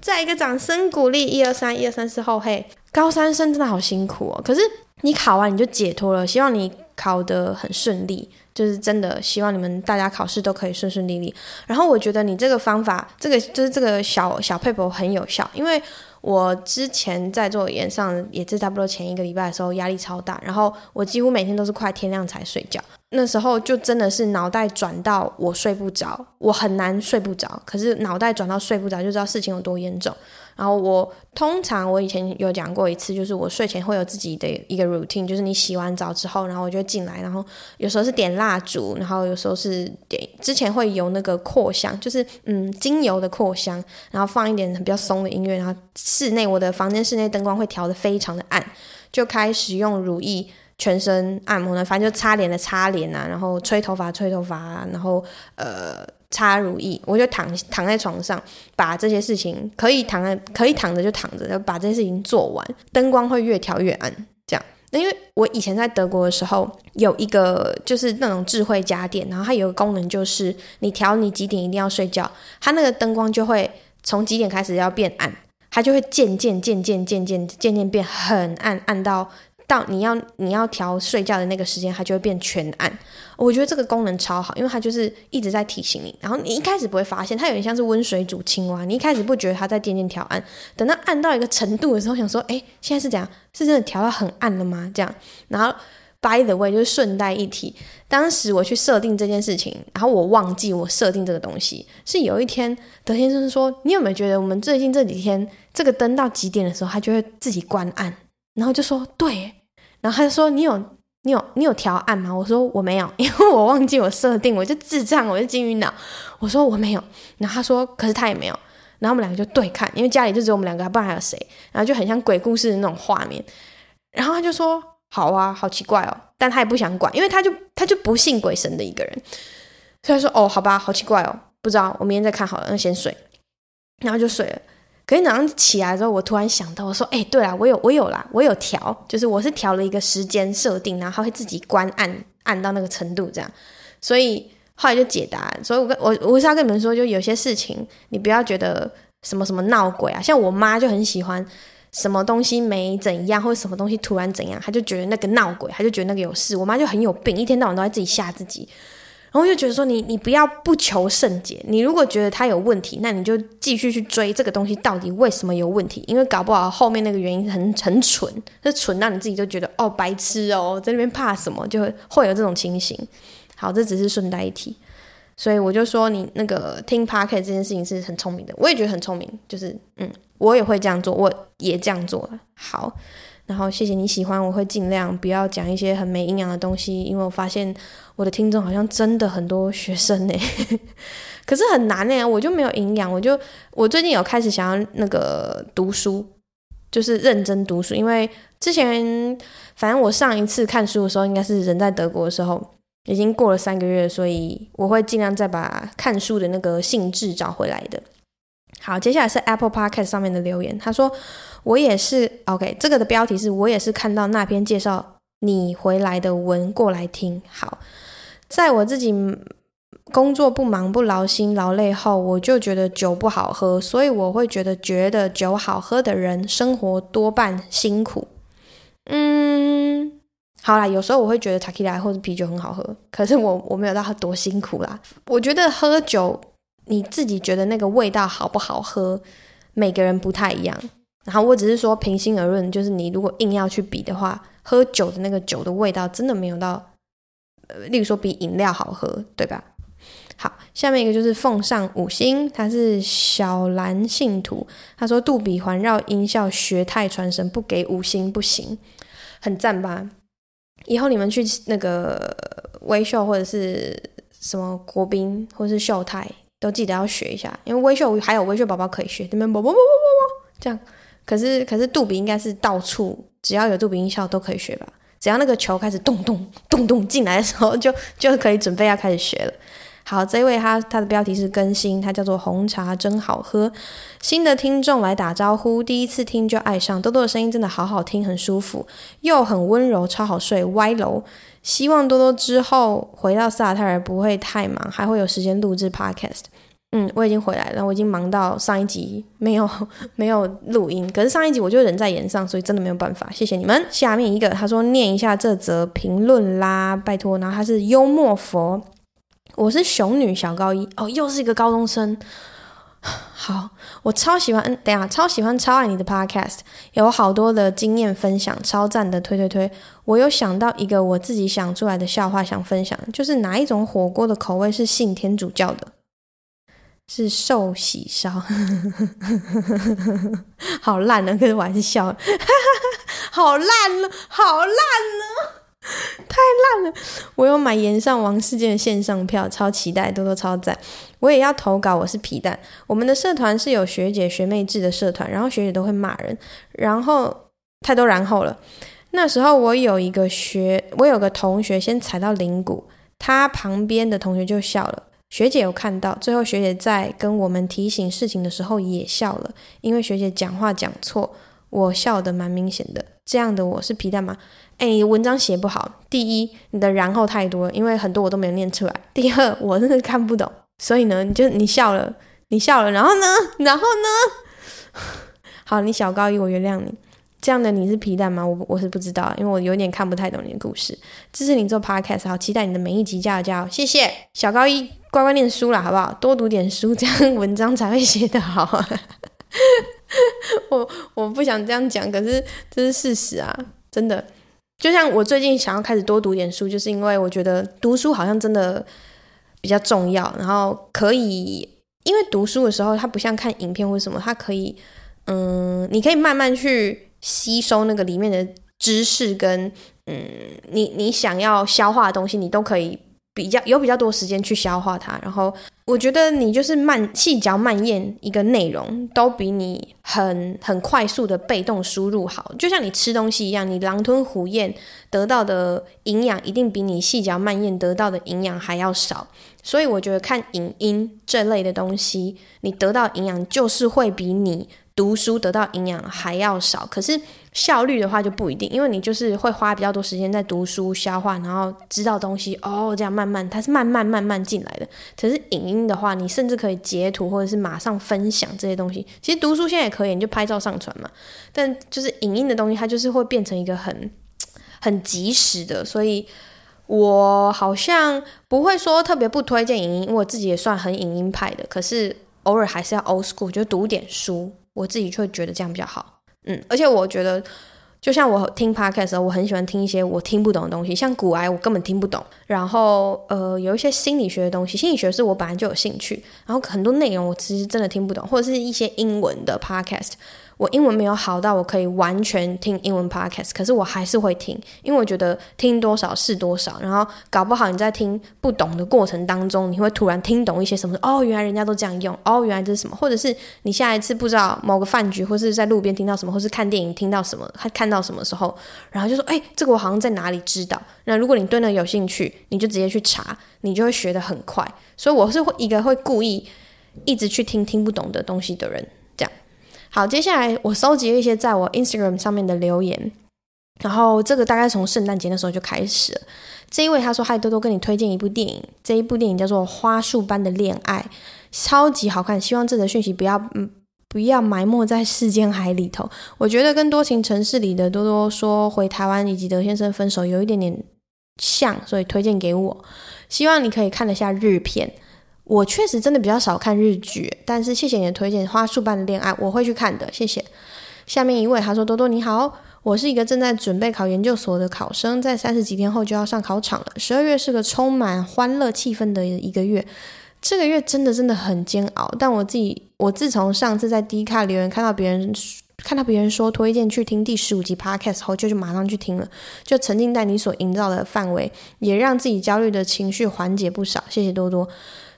再一个掌声鼓励。一二三，一二三四后，嘿，高三生真的好辛苦哦。可是你考完你就解脱了，希望你考得很顺利。就是真的希望你们大家考试都可以顺顺利利。然后我觉得你这个方法，这个就是这个小小撇步很有效，因为我之前在做演上也是差不多前一个礼拜的时候压力超大，然后我几乎每天都是快天亮才睡觉。那时候就真的是脑袋转到我睡不着，我很难睡不着。可是脑袋转到睡不着，就知道事情有多严重。然后我通常我以前有讲过一次，就是我睡前会有自己的一个 routine，就是你洗完澡之后，然后我就进来，然后有时候是点蜡烛，然后有时候是点之前会有那个扩香，就是嗯精油的扩香，然后放一点比较松的音乐，然后室内我的房间室内灯光会调得非常的暗，就开始用乳液。全身按摩呢，反正就擦脸的擦脸啊，然后吹头发吹头发啊，然后呃擦乳液，我就躺躺在床上，把这些事情可以躺在可以躺着就躺着，就把这些事情做完，灯光会越调越暗，这样。那因为我以前在德国的时候，有一个就是那种智慧家电，然后它有个功能就是你调你几点一定要睡觉，它那个灯光就会从几点开始要变暗，它就会渐渐渐渐渐渐渐渐变很暗，暗到。到你要你要调睡觉的那个时间，它就会变全暗。我觉得这个功能超好，因为它就是一直在提醒你。然后你一开始不会发现，它有点像是温水煮青蛙。你一开始不觉得它在渐渐调暗，等到暗到一个程度的时候，想说：哎，现在是怎样？是真的调到很暗了吗？这样。然后 by the way，就是顺带一提，当时我去设定这件事情，然后我忘记我设定这个东西，是有一天德先生说：你有没有觉得我们最近这几天这个灯到几点的时候，它就会自己关暗？然后就说对，然后他就说你有你有你有调暗吗？我说我没有，因为我忘记我设定，我就智障，我就金鱼脑。我说我没有，然后他说可是他也没有，然后我们两个就对看，因为家里就只有我们两个，不然还有谁？然后就很像鬼故事的那种画面。然后他就说好啊，好奇怪哦，但他也不想管，因为他就他就不信鬼神的一个人，所以他说哦好吧，好奇怪哦，不知道，我明天再看好了，那先睡，然后就睡了。可是早上起来之后，我突然想到，我说：“哎、对了，我有，我有啦，我有调，就是我是调了一个时间设定，然后它会自己关按按到那个程度，这样。所以后来就解答。所以我跟我我是要跟你们说，就有些事情，你不要觉得什么什么闹鬼啊。像我妈就很喜欢什么东西没怎样，或者什么东西突然怎样，她就觉得那个闹鬼，她就觉得那个有事。我妈就很有病，一天到晚都在自己吓自己。”然后就觉得说你，你不要不求甚解。你如果觉得它有问题，那你就继续去追这个东西到底为什么有问题。因为搞不好后面那个原因很很蠢，是蠢到你自己就觉得哦白痴哦，在那边怕什么，就会会有这种情形。好，这只是顺带一提。所以我就说你那个听 p o c a s t 这件事情是很聪明的，我也觉得很聪明。就是嗯，我也会这样做，我也这样做了。好。然后谢谢你喜欢，我会尽量不要讲一些很没营养的东西，因为我发现我的听众好像真的很多学生呢，(laughs) 可是很难呢，我就没有营养，我就我最近有开始想要那个读书，就是认真读书，因为之前反正我上一次看书的时候应该是人在德国的时候，已经过了三个月，所以我会尽量再把看书的那个兴致找回来的。好，接下来是 Apple Podcast 上面的留言。他说：“我也是 OK，这个的标题是我也是看到那篇介绍你回来的文过来听。好，在我自己工作不忙不劳心劳累后，我就觉得酒不好喝，所以我会觉得觉得酒好喝的人生活多半辛苦。嗯，好啦，有时候我会觉得 t a k i l a 或者啤酒很好喝，可是我我没有到多辛苦啦。我觉得喝酒。”你自己觉得那个味道好不好喝，每个人不太一样。然后我只是说平心而论，就是你如果硬要去比的话，喝酒的那个酒的味道真的没有到，呃，例如说比饮料好喝，对吧？好，下面一个就是奉上五星，他是小蓝信徒，他说杜比环绕音效学太传神，不给五星不行，很赞吧？以后你们去那个威秀或者是什么国宾或者是秀泰，都记得要学一下，因为微秀还有微秀宝宝可以学，你们啵啵啵啵啵啵这样。可是可是杜比应该是到处只要有杜比音效都可以学吧？只要那个球开始咚咚咚咚进来的时候，就就可以准备要开始学了。好，这一位他他的标题是更新，他叫做红茶真好喝。新的听众来打招呼，第一次听就爱上多多的声音，真的好好听，很舒服，又很温柔，超好睡。歪楼，希望多多之后回到萨泰尔不会太忙，还会有时间录制 podcast。嗯，我已经回来了，我已经忙到上一集没有 (laughs) 没有录音，可是上一集我就人在演上，所以真的没有办法。谢谢你们。下面一个他说念一下这则评论啦，拜托。然后他是幽默佛。我是熊女小高一哦，又是一个高中生。(sighs) 好，我超喜欢，等下超喜欢超爱你的 podcast，有好多的经验分享，超赞的，推推推。我有想到一个我自己想出来的笑话想分享，就是哪一种火锅的口味是信天主教的？是寿喜烧，(laughs) 好烂了，可是我还是笑，(laughs) 好烂了，好烂了。(laughs) 太烂了！我有买炎上王世坚的线上票，超期待，多多超赞。我也要投稿，我是皮蛋。我们的社团是有学姐学妹制的社团，然后学姐都会骂人，然后太多然后了。那时候我有一个学，我有个同学先踩到灵骨，他旁边的同学就笑了。学姐有看到，最后学姐在跟我们提醒事情的时候也笑了，因为学姐讲话讲错，我笑得蛮明显的。这样的我是皮蛋吗？哎，你文章写不好。第一，你的然后太多，因为很多我都没有念出来。第二，我真的看不懂。所以呢，你就你笑了，你笑了，然后呢，然后呢？(laughs) 好，你小高一，我原谅你。这样的你是皮蛋吗？我我是不知道，因为我有点看不太懂你的故事。支持你做 podcast，好期待你的每一集，加油加油！谢谢小高一，乖乖念书啦，好不好？多读点书，(laughs) 这样文章才会写得好。(laughs) 我我不想这样讲，可是这是事实啊，真的。就像我最近想要开始多读点书，就是因为我觉得读书好像真的比较重要。然后可以，因为读书的时候，它不像看影片或什么，它可以，嗯，你可以慢慢去吸收那个里面的知识跟，嗯，你你想要消化的东西，你都可以比较有比较多时间去消化它，然后。我觉得你就是慢细嚼慢咽一个内容，都比你很很快速的被动输入好。就像你吃东西一样，你狼吞虎咽得到的营养，一定比你细嚼慢咽得到的营养还要少。所以我觉得看影音这类的东西，你得到营养就是会比你读书得到营养还要少。可是。效率的话就不一定，因为你就是会花比较多时间在读书消化，然后知道东西哦，这样慢慢它是慢慢慢慢进来的。可是影音的话，你甚至可以截图或者是马上分享这些东西。其实读书现在也可以，你就拍照上传嘛。但就是影音的东西，它就是会变成一个很 (tsk) 很及时的，所以我好像不会说特别不推荐影音，因为我自己也算很影音派的。可是偶尔还是要 old school，就读点书，我自己却觉得这样比较好。嗯，而且我觉得，就像我听 podcast 的时候，我很喜欢听一些我听不懂的东西，像股癌我根本听不懂。然后，呃，有一些心理学的东西，心理学是我本来就有兴趣。然后很多内容我其实真的听不懂，或者是一些英文的 podcast。我英文没有好到我可以完全听英文 podcast，可是我还是会听，因为我觉得听多少是多少。然后搞不好你在听不懂的过程当中，你会突然听懂一些什么。哦，原来人家都这样用。哦，原来这是什么？或者是你下一次不知道某个饭局，或是在路边听到什么，或是看电影听到什么，看看到什么时候，然后就说：“哎，这个我好像在哪里知道。”那如果你对那有兴趣，你就直接去查，你就会学得很快。所以我是会一个会故意一直去听听不懂的东西的人。好，接下来我收集了一些在我 Instagram 上面的留言，然后这个大概从圣诞节的时候就开始了。这一位他说：“嗨，多多跟你推荐一部电影，这一部电影叫做《花束般的恋爱》，超级好看。希望这则讯息不要嗯不要埋没在世间海里头。我觉得跟多情城市里的多多说回台湾以及德先生分手有一点点像，所以推荐给我。希望你可以看得下日片。”我确实真的比较少看日剧，但是谢谢你的推荐，《花束般的恋爱》我会去看的，谢谢。下面一位他说：“多多你好，我是一个正在准备考研究所的考生，在三十几天后就要上考场了。十二月是个充满欢乐气氛的一个月，这个月真的真的很煎熬。但我自己，我自从上次在 D 卡留言看到别人看到别人说推荐去听第十五集 Podcast 后，就就马上去听了，就沉浸在你所营造的范围，也让自己焦虑的情绪缓解不少。谢谢多多。”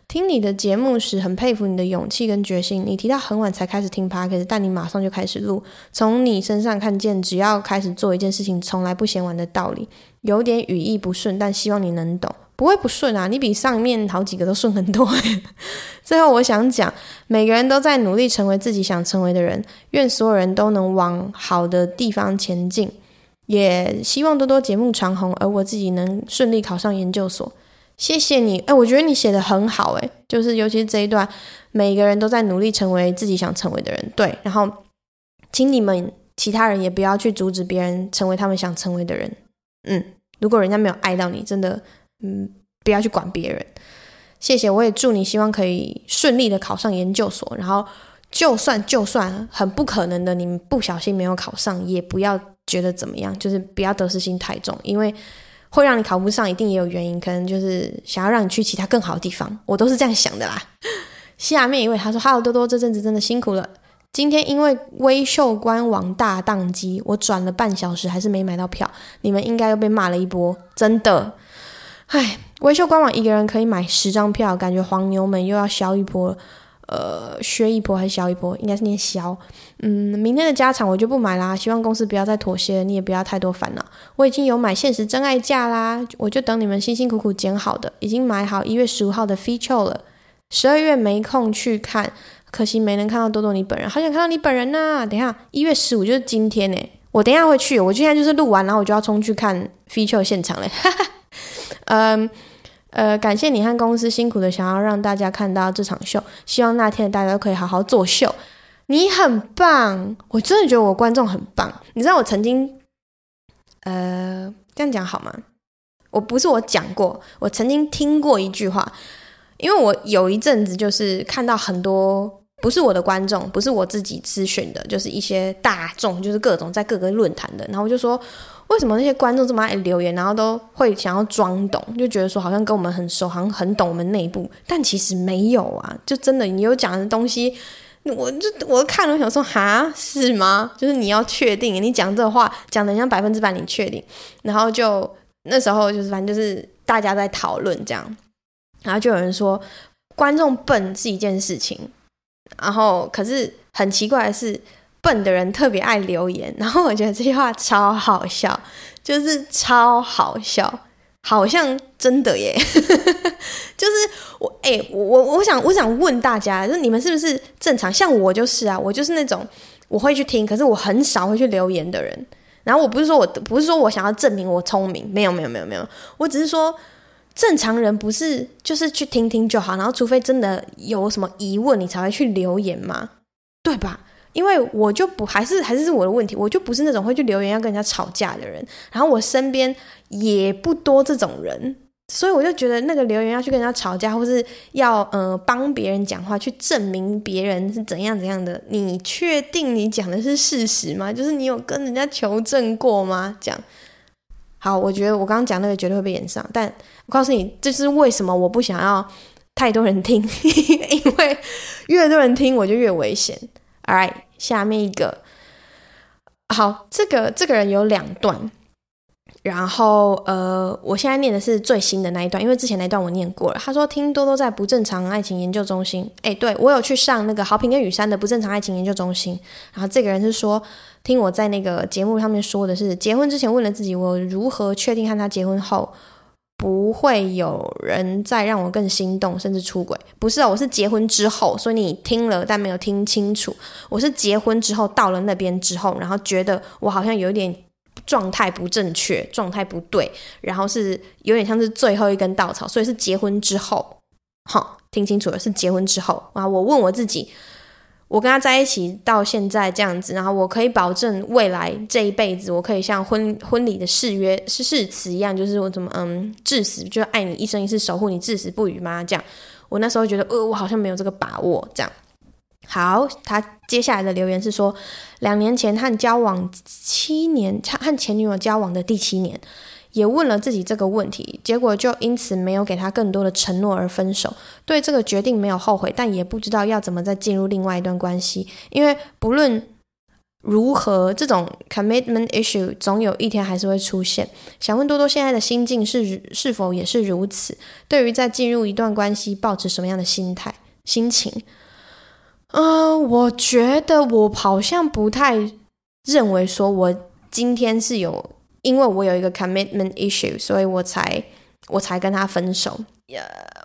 听你的节目时，很佩服你的勇气跟决心。你提到很晚才开始听 Podcast，但你马上就开始录。从你身上看见，只要开始做一件事情，从来不嫌晚的道理。有点语意不顺，但希望你能懂。不会不顺啊，你比上面好几个都顺很多。(laughs) 最后，我想讲，每个人都在努力成为自己想成为的人。愿所有人都能往好的地方前进。也希望多多节目长红，而我自己能顺利考上研究所。谢谢你，哎，我觉得你写的很好，哎，就是尤其是这一段，每个人都在努力成为自己想成为的人，对，然后，请你们其他人也不要去阻止别人成为他们想成为的人，嗯，如果人家没有爱到你，真的，嗯，不要去管别人。谢谢，我也祝你，希望可以顺利的考上研究所，然后，就算就算很不可能的，你们不小心没有考上，也不要觉得怎么样，就是不要得失心太重，因为。会让你考不上，一定也有原因，可能就是想要让你去其他更好的地方。我都是这样想的啦。(laughs) 下面一位他说哈喽多多，这阵子真的辛苦了。今天因为微秀官网大宕机，我转了半小时还是没买到票，你们应该又被骂了一波，真的。唉，微秀官网一个人可以买十张票，感觉黄牛们又要削一波了。呃，削一波还是削一波？应该是念削。嗯，明天的加场我就不买啦。希望公司不要再妥协，你也不要太多烦恼。我已经有买限时真爱价啦，我就等你们辛辛苦苦剪好的，已经买好一月十五号的 feature 了。十二月没空去看，可惜没能看到多多你本人，好想看到你本人呐、等下一月十五就是今天呢，我等一下会去，我现在就是录完，然后我就要冲去看 feature 现场嘞。(laughs) 嗯。呃，感谢你和公司辛苦的想要让大家看到这场秀，希望那天大家都可以好好作秀。你很棒，我真的觉得我观众很棒。你知道我曾经，呃，这样讲好吗？我不是我讲过，我曾经听过一句话，因为我有一阵子就是看到很多不是我的观众，不是我自己咨询的，就是一些大众，就是各种在各个论坛的，然后我就说。为什么那些观众这么爱留言，然后都会想要装懂，就觉得说好像跟我们很熟，好像很懂我们内部，但其实没有啊！就真的你有讲的东西，我就我看了想说，哈，是吗？就是你要确定，你讲这话讲的像百分之百，你确定？然后就那时候就是反正就是大家在讨论这样，然后就有人说观众笨是一件事情，然后可是很奇怪的是。笨的人特别爱留言，(laughs) 然后我觉得这句话超好笑，就是超好笑，好像真的耶，(laughs) 就是我哎、欸，我我我想我想问大家，就你们是不是正常？像我就是啊，我就是那种我会去听，可是我很少会去留言的人。然后我不是说我不是说我想要证明我聪明，没有没有没有没有，我只是说正常人不是就是去听听就好，然后除非真的有什么疑问，你才会去留言嘛，对吧？因为我就不还是还是是我的问题，我就不是那种会去留言要跟人家吵架的人，然后我身边也不多这种人，所以我就觉得那个留言要去跟人家吵架，或是要呃帮别人讲话去证明别人是怎样怎样的，你确定你讲的是事实吗？就是你有跟人家求证过吗？讲好，我觉得我刚刚讲那个绝对会被炎上，但我告诉你，这是为什么我不想要太多人听，(laughs) 因为越多人听我就越危险。Alright。下面一个，好，这个这个人有两段，然后呃，我现在念的是最新的那一段，因为之前那一段我念过了。他说听多多在不正常爱情研究中心，哎，对，我有去上那个豪平跟雨山的不正常爱情研究中心。然后这个人是说，听我在那个节目上面说的是，结婚之前问了自己，我如何确定和他结婚后。不会有人再让我更心动，甚至出轨。不是啊，我是结婚之后，所以你听了但没有听清楚。我是结婚之后到了那边之后，然后觉得我好像有点状态不正确，状态不对，然后是有点像是最后一根稻草，所以是结婚之后。好，听清楚了，是结婚之后啊。我问我自己。我跟他在一起到现在这样子，然后我可以保证未来这一辈子，我可以像婚婚礼的誓约是誓词一样，就是我怎么嗯至死就爱你一生一世守护你至死不渝吗？这样，我那时候觉得，呃，我好像没有这个把握。这样，好，他接下来的留言是说，两年前和交往七年，他和前女友交往的第七年，也问了自己这个问题，结果就因此没有给他更多的承诺而分手。对这个决定没有后悔，但也不知道要怎么再进入另外一段关系，因为不论。如何？这种 commitment issue 总有一天还是会出现。想问多多现在的心境是是否也是如此？对于在进入一段关系，抱持什么样的心态、心情？嗯、我觉得我好像不太认为说，我今天是有，因为我有一个 commitment issue，所以我才我才跟他分手。呃，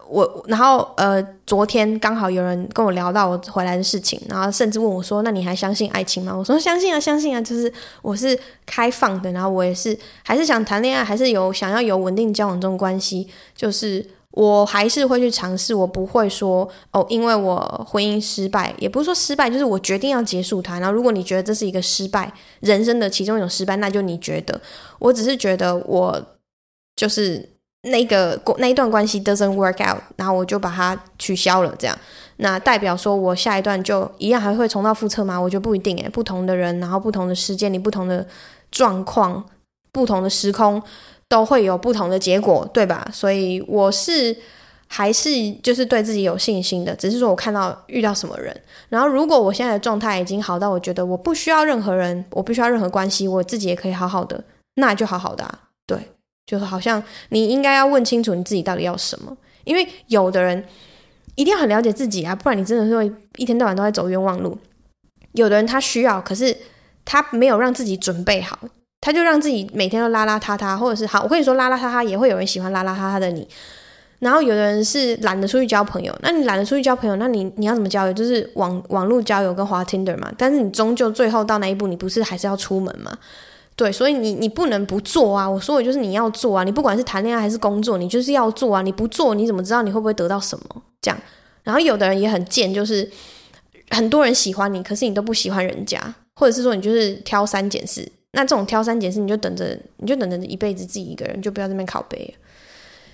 我然后呃，昨天刚好有人跟我聊到我回来的事情，然后甚至问我说：“那你还相信爱情吗？”我说：“相信啊，相信啊，就是我是开放的，然后我也是还是想谈恋爱，还是有想要有稳定交往这种关系，就是我还是会去尝试，我不会说哦，因为我婚姻失败，也不是说失败，就是我决定要结束它。然后如果你觉得这是一个失败，人生的其中一种失败，那就你觉得，我只是觉得我就是。”那个那一段关系 doesn't work out，然后我就把它取消了，这样，那代表说我下一段就一样还会重蹈覆辙吗？我觉得不一定诶，不同的人，然后不同的时间里，不同的状况，不同的时空，都会有不同的结果，对吧？所以我是还是就是对自己有信心的，只是说我看到遇到什么人，然后如果我现在的状态已经好到我觉得我不需要任何人，我不需要任何关系，我自己也可以好好的，那就好好的啊，对。就是好像你应该要问清楚你自己到底要什么，因为有的人一定要很了解自己啊，不然你真的是会一天到晚都在走冤枉路。有的人他需要，可是他没有让自己准备好，他就让自己每天都邋邋遢遢，或者是好，我跟你说邋邋遢遢也会有人喜欢邋邋遢遢的你。然后有的人是懒得出去交朋友，那你懒得出去交朋友，那你你要怎么交友？就是网网络交友跟滑 Tinder 嘛。但是你终究最后到那一步，你不是还是要出门吗？对，所以你你不能不做啊！我说的就是你要做啊！你不管是谈恋爱还是工作，你就是要做啊！你不做，你怎么知道你会不会得到什么？这样，然后有的人也很贱，就是很多人喜欢你，可是你都不喜欢人家，或者是说你就是挑三拣四。那这种挑三拣四，你就等着，你就等着一辈子自己一个人，就不要在那边拷贝。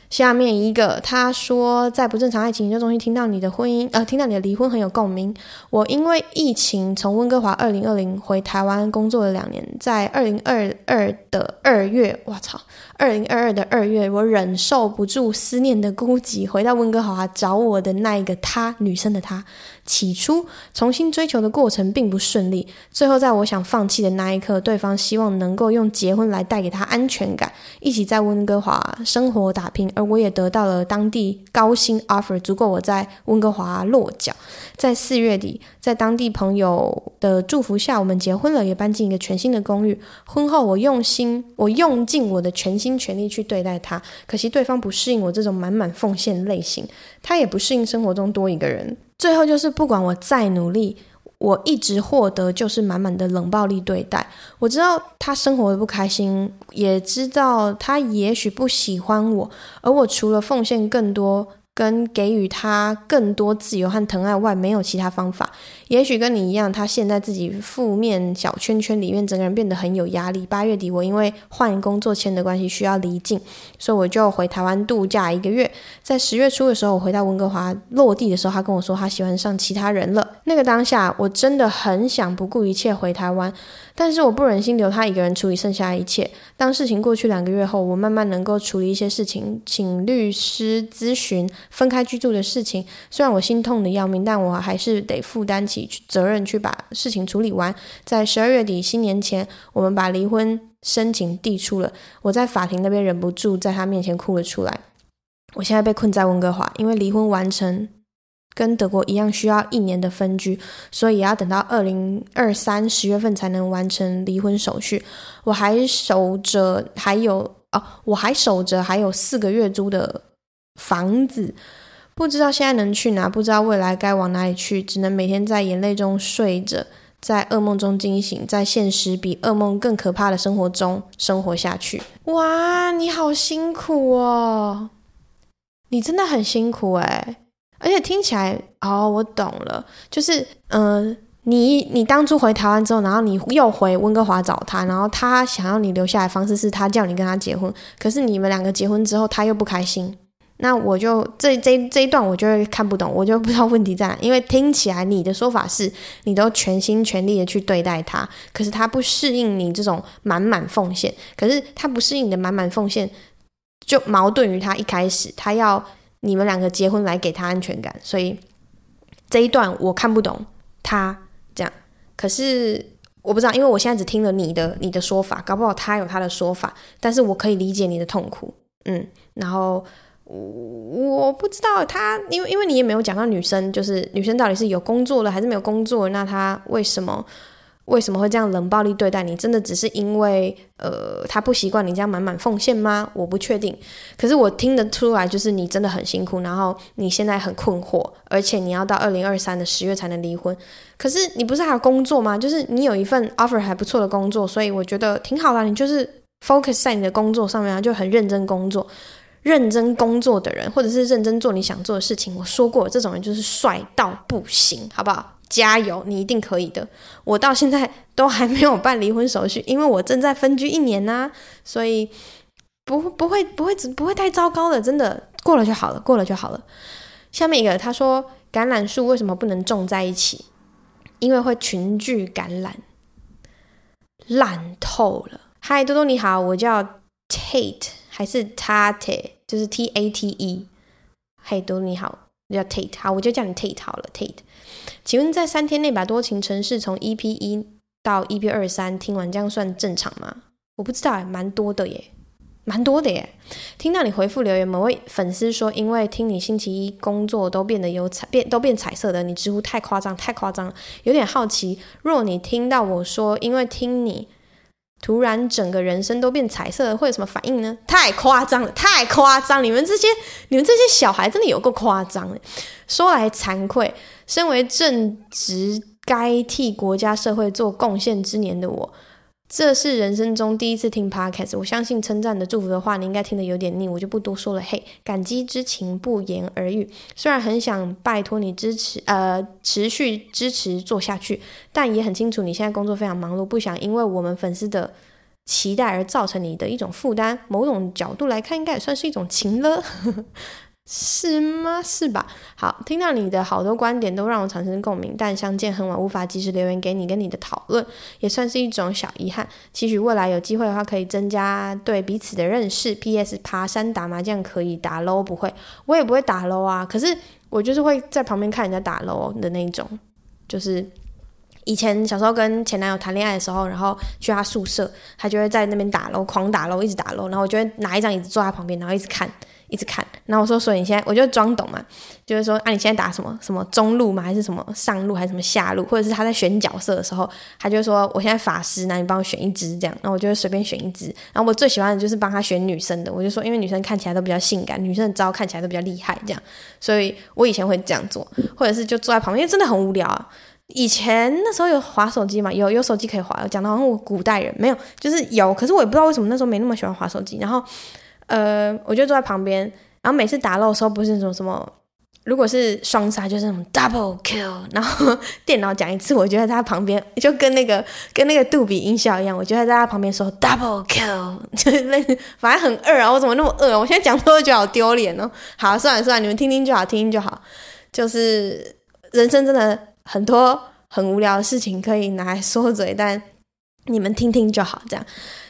下面一个，他说在不正常爱情研究中心听到你的婚姻，呃，听到你的离婚很有共鸣。我因为疫情从温哥华二零二零回台湾工作了两年，在二零二二的二月，我操，二零二二的二月，我忍受不住思念的孤寂，回到温哥华找我的那一个他，女生的他。起初重新追求的过程并不顺利，最后在我想放弃的那一刻，对方希望能够用结婚来带给他安全感，一起在温哥华生活打拼，而我也得到了当地高薪 offer，足够我在温哥华落脚。在四月底，在当地朋友的祝福下，我们结婚了，也搬进一个全新的公寓。婚后，我用心，我用尽我的全心全力去对待他，可惜对方不适应我这种满满奉献类型，他也不适应生活中多一个人。最后就是，不管我再努力，我一直获得就是满满的冷暴力对待。我知道他生活的不开心，也知道他也许不喜欢我，而我除了奉献更多。跟给予他更多自由和疼爱外，没有其他方法。也许跟你一样，他现在自己负面小圈圈里面，整个人变得很有压力。八月底，我因为换工作签的关系需要离境，所以我就回台湾度假一个月。在十月初的时候，我回到温哥华落地的时候，他跟我说他喜欢上其他人了。那个当下，我真的很想不顾一切回台湾。但是我不忍心留他一个人处理剩下一切。当事情过去两个月后，我慢慢能够处理一些事情，请律师咨询分开居住的事情。虽然我心痛得要命，但我还是得负担起责任去把事情处理完。在十二月底新年前，我们把离婚申请递出了。我在法庭那边忍不住在他面前哭了出来。我现在被困在温哥华，因为离婚完成。跟德国一样需要一年的分居，所以也要等到二零二三十月份才能完成离婚手续。我还守着还有哦，我还守着还有四个月租的房子，不知道现在能去哪，不知道未来该往哪里去，只能每天在眼泪中睡着，在噩梦中惊醒，在现实比噩梦更可怕的生活中生活下去。哇，你好辛苦哦，你真的很辛苦诶。而且听起来哦，我懂了，就是嗯、你你当初回台湾之后，然后你又回温哥华找他，然后他想要你留下来的方式是他叫你跟他结婚，可是你们两个结婚之后，他又不开心，那我就这这这一段我就会看不懂，我就不知道问题在哪，因为听起来你的说法是你都全心全力的去对待他，可是他不适应你这种满满奉献，可是他不适应你的满满奉献，就矛盾于他一开始他要你们两个结婚来给他安全感，所以这一段我看不懂他这样，可是我不知道，因为我现在只听了你的你的说法，搞不好他有他的说法，但是我可以理解你的痛苦，嗯，然后。我不知道他，因为因为你也没有讲到女生，就是女生到底是有工作了还是没有工作，那她为什么为什么会这样冷暴力对待你？真的只是因为呃，他不习惯你这样满满奉献吗？我不确定。可是我听得出来，就是你真的很辛苦，然后你现在很困惑，而且你要到二零二三的十月才能离婚。可是你不是还有工作吗？就是你有一份 offer 还不错的工作，所以我觉得挺好的。你就是 focus 在你的工作上面啊，就很认真工作。认真工作的人，或者是认真做你想做的事情，我说过，这种人就是帅到不行，好不好？加油，你一定可以的。我到现在都还没有办离婚手续，因为我正在分居一年呐、所以不不会不会不会太糟糕的，真的过了就好了，过了就好了。下面一个他说，橄榄树为什么不能种在一起？因为会群聚感染，烂透了。嗨，多多你好，我叫 Tate。还是 Tate，就是 T A T E。嘿，多你好，我叫 Tate，好，我就叫你 Tate 好了，Tate。请问在三天内把多情城市从 EP 一到 EP 二三听完，这样算正常吗？我不知道，蛮多的耶，蛮多的耶。听到你回复留言，某位粉丝说，因为听你星期一工作都变得有彩变，都变彩色的，你知乎太夸张，太夸张了。有点好奇，若你听到我说，因为听你。突然，整个人生都变彩色了，会有什么反应呢？太夸张了，太夸张！你们这些，你们这些小孩真的有够夸张的。说来惭愧，身为正值该替国家社会做贡献之年的我。这是人生中第一次听 Podcast，我相信称赞的祝福的话，你应该听得有点腻，我就不多说了。嘿，感激之情不言而喻。虽然很想拜托你支持，呃，持续支持做下去，但也很清楚你现在工作非常忙碌，不想因为我们粉丝的期待而造成你的一种负担。某种角度来看，应该也算是一种情了。是吗？是吧？好，听到你的好多观点都让我产生共鸣，但相见恨晚，无法及时留言给你跟你的讨论，也算是一种小遗憾。期许未来有机会的话，可以增加对彼此的认识。P.S. 爬山打麻将可以打 LOL 不会，我也不会打 LOL 啊。可是我就是会在旁边看人家打 LOL 的那种，就是以前小时候跟前男友谈恋爱的时候，然后去他宿舍，他就会在那边打楼狂打楼一直打楼然后我就会拿一张椅子坐在旁边，然后一直看。一直看，然后我说，所以你现在，我就装懂嘛，就是说，啊，你现在打什么什么中路嘛，还是什么上路，还是什么下路，或者是他在选角色的时候，他就说，我现在法师，那你帮我选一只这样，然后我就会随便选一只，然后我最喜欢的就是帮他选女生的，我就说，因为女生看起来都比较性感，女生的招看起来都比较厉害，这样，所以我以前会这样做，或者是就坐在旁边，因为真的很无聊啊。以前那时候有滑手机嘛，有有手机可以滑，讲的好像我古代人没有，就是有，可是我也不知道为什么那时候没那么喜欢滑手机，然后。呃，我就坐在旁边，然后每次打漏的时候，不是那种什么，如果是双杀，就是那种 double kill，然后电脑讲一次，我就在他旁边，就跟那个跟那个杜比音效一样，我就在他旁边说 double kill，就是那反正很二啊，我怎么那么二啊？我现在讲都会觉得好丢脸哦。好，算了算了，你们听听就好，听听就好。就是人生真的很多很无聊的事情可以拿来说嘴，但你们听听就好。这样，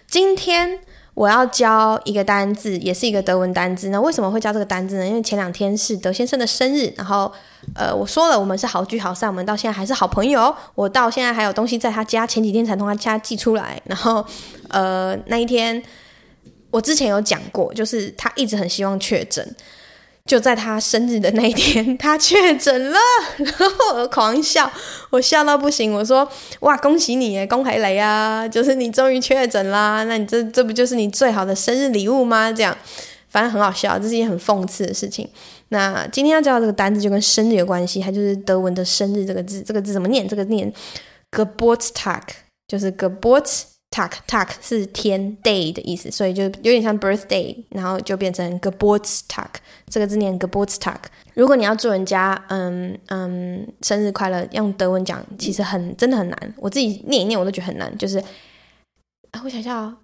今天。我要教一个单字，也是一个德文单字。那为什么会教这个单字呢？因为前两天是德先生的生日，然后呃，我说了我们是好聚好散，我们到现在还是好朋友。我到现在还有东西在他家，前几天才从他家寄出来。然后呃，那一天我之前有讲过，就是他一直很希望确诊。就在他生日的那一天，(laughs) 他确诊了，然后我狂笑，我笑到不行。我说：“哇，恭喜你耶，恭喜雷啊！就是你终于确诊啦，那你这这不就是你最好的生日礼物吗？”这样，反正很好笑，这是一件很讽刺的事情。那今天要教的这个单字就跟生日有关系，它就是德文的生日这个字，这个字怎么念？这个念 Geburtstag，就是 Geburt。Tak tak 是天 day 的意思，所以就有点像 birthday，然后就变成 Geburtstag，这个字念 Geburtstag。如果你要祝人家嗯嗯生日快乐，用德文讲其实很真的很难，我自己念一念我都觉得很难。就是啊，我想一下哦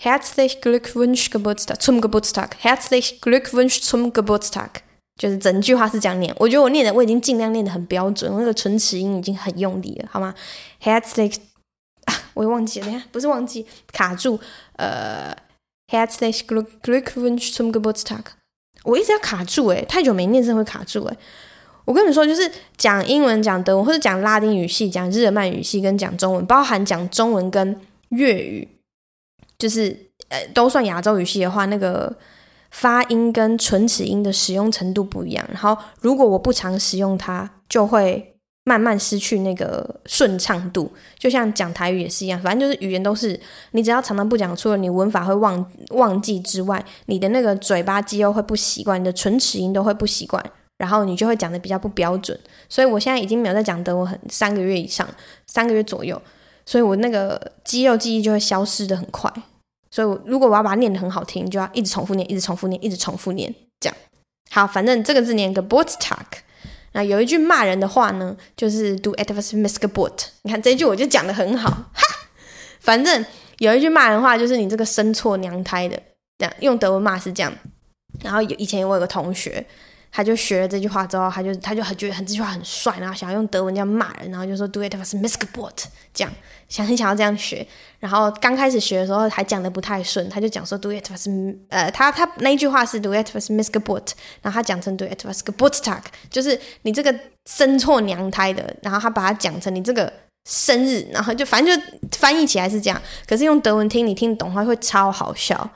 Herzlich Glückwunsch Geburtstag zum Geburtstag，Herzlich Glückwunsch zum Geburtstag，就是整句话是这样念。我觉得我念的我已经尽量念得很标准，我那个唇齿音已经很用力了，好吗？Herzlich，我也忘记了，呀不是忘记，卡住。呃，Herzlich Glückwunsch zum Geburtstag，我一直要卡住诶，太久没念真会卡住诶。我跟你说，就是讲英文、讲德文或者讲拉丁语系、讲日耳曼语系跟讲中文，包含讲中文跟粤语，就是呃都算亚洲语系的话，那个发音跟唇齿音的使用程度不一样。然后如果我不常使用它，就会慢慢失去那个顺畅度。就像讲台语也是一样，反正就是语言都是，你只要常常不讲，除了你文法会忘忘记之外，你的那个嘴巴肌肉会不习惯，你的唇齿音都会不习惯。然后你就会讲的比较不标准，所以我现在已经没有在讲德文很三个月以上，三个月左右，所以我那个肌肉记忆就会消失的很快。所以如果我要把它念得很好听，就要一直重复念，一直重复念，一直重复念，这样。好，反正这个字念 Geburtstag。那有一句骂人的话呢，就是 “do etwas Missgeburt。你看这一句我就讲的很好，哈。反正有一句骂人话就是你这个生错娘胎的，这样用德文骂是这样。然后有以前我有个同学。他就学了这句话之后，他就他就很觉得很这句话很帅，然后想要用德文这样骂人，然后就说 “Do it was Missgeburt” 这样想很想要这样学。然后刚开始学的时候还讲得不太顺，他就讲说 “Do it was 呃，他他那一句话是 “Do it was Missgeburt”，然后他讲成 “Do it was Geburtstag”，就是你这个生错娘胎的。然后他把它讲成你这个生日，然后就反正就翻译起来是这样。可是用德文听你听懂的话会超好笑。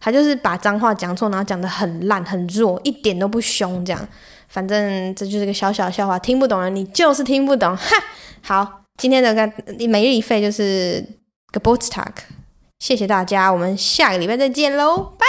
他就是把脏话讲错，然后讲得很烂很弱，一点都不凶，这样。反正这就是个小小笑话，听不懂的你就是听不懂。哈，(laughs) 好，今天的个每日一废就是个 boots talk，谢谢大家，我们下个礼拜再见喽，拜。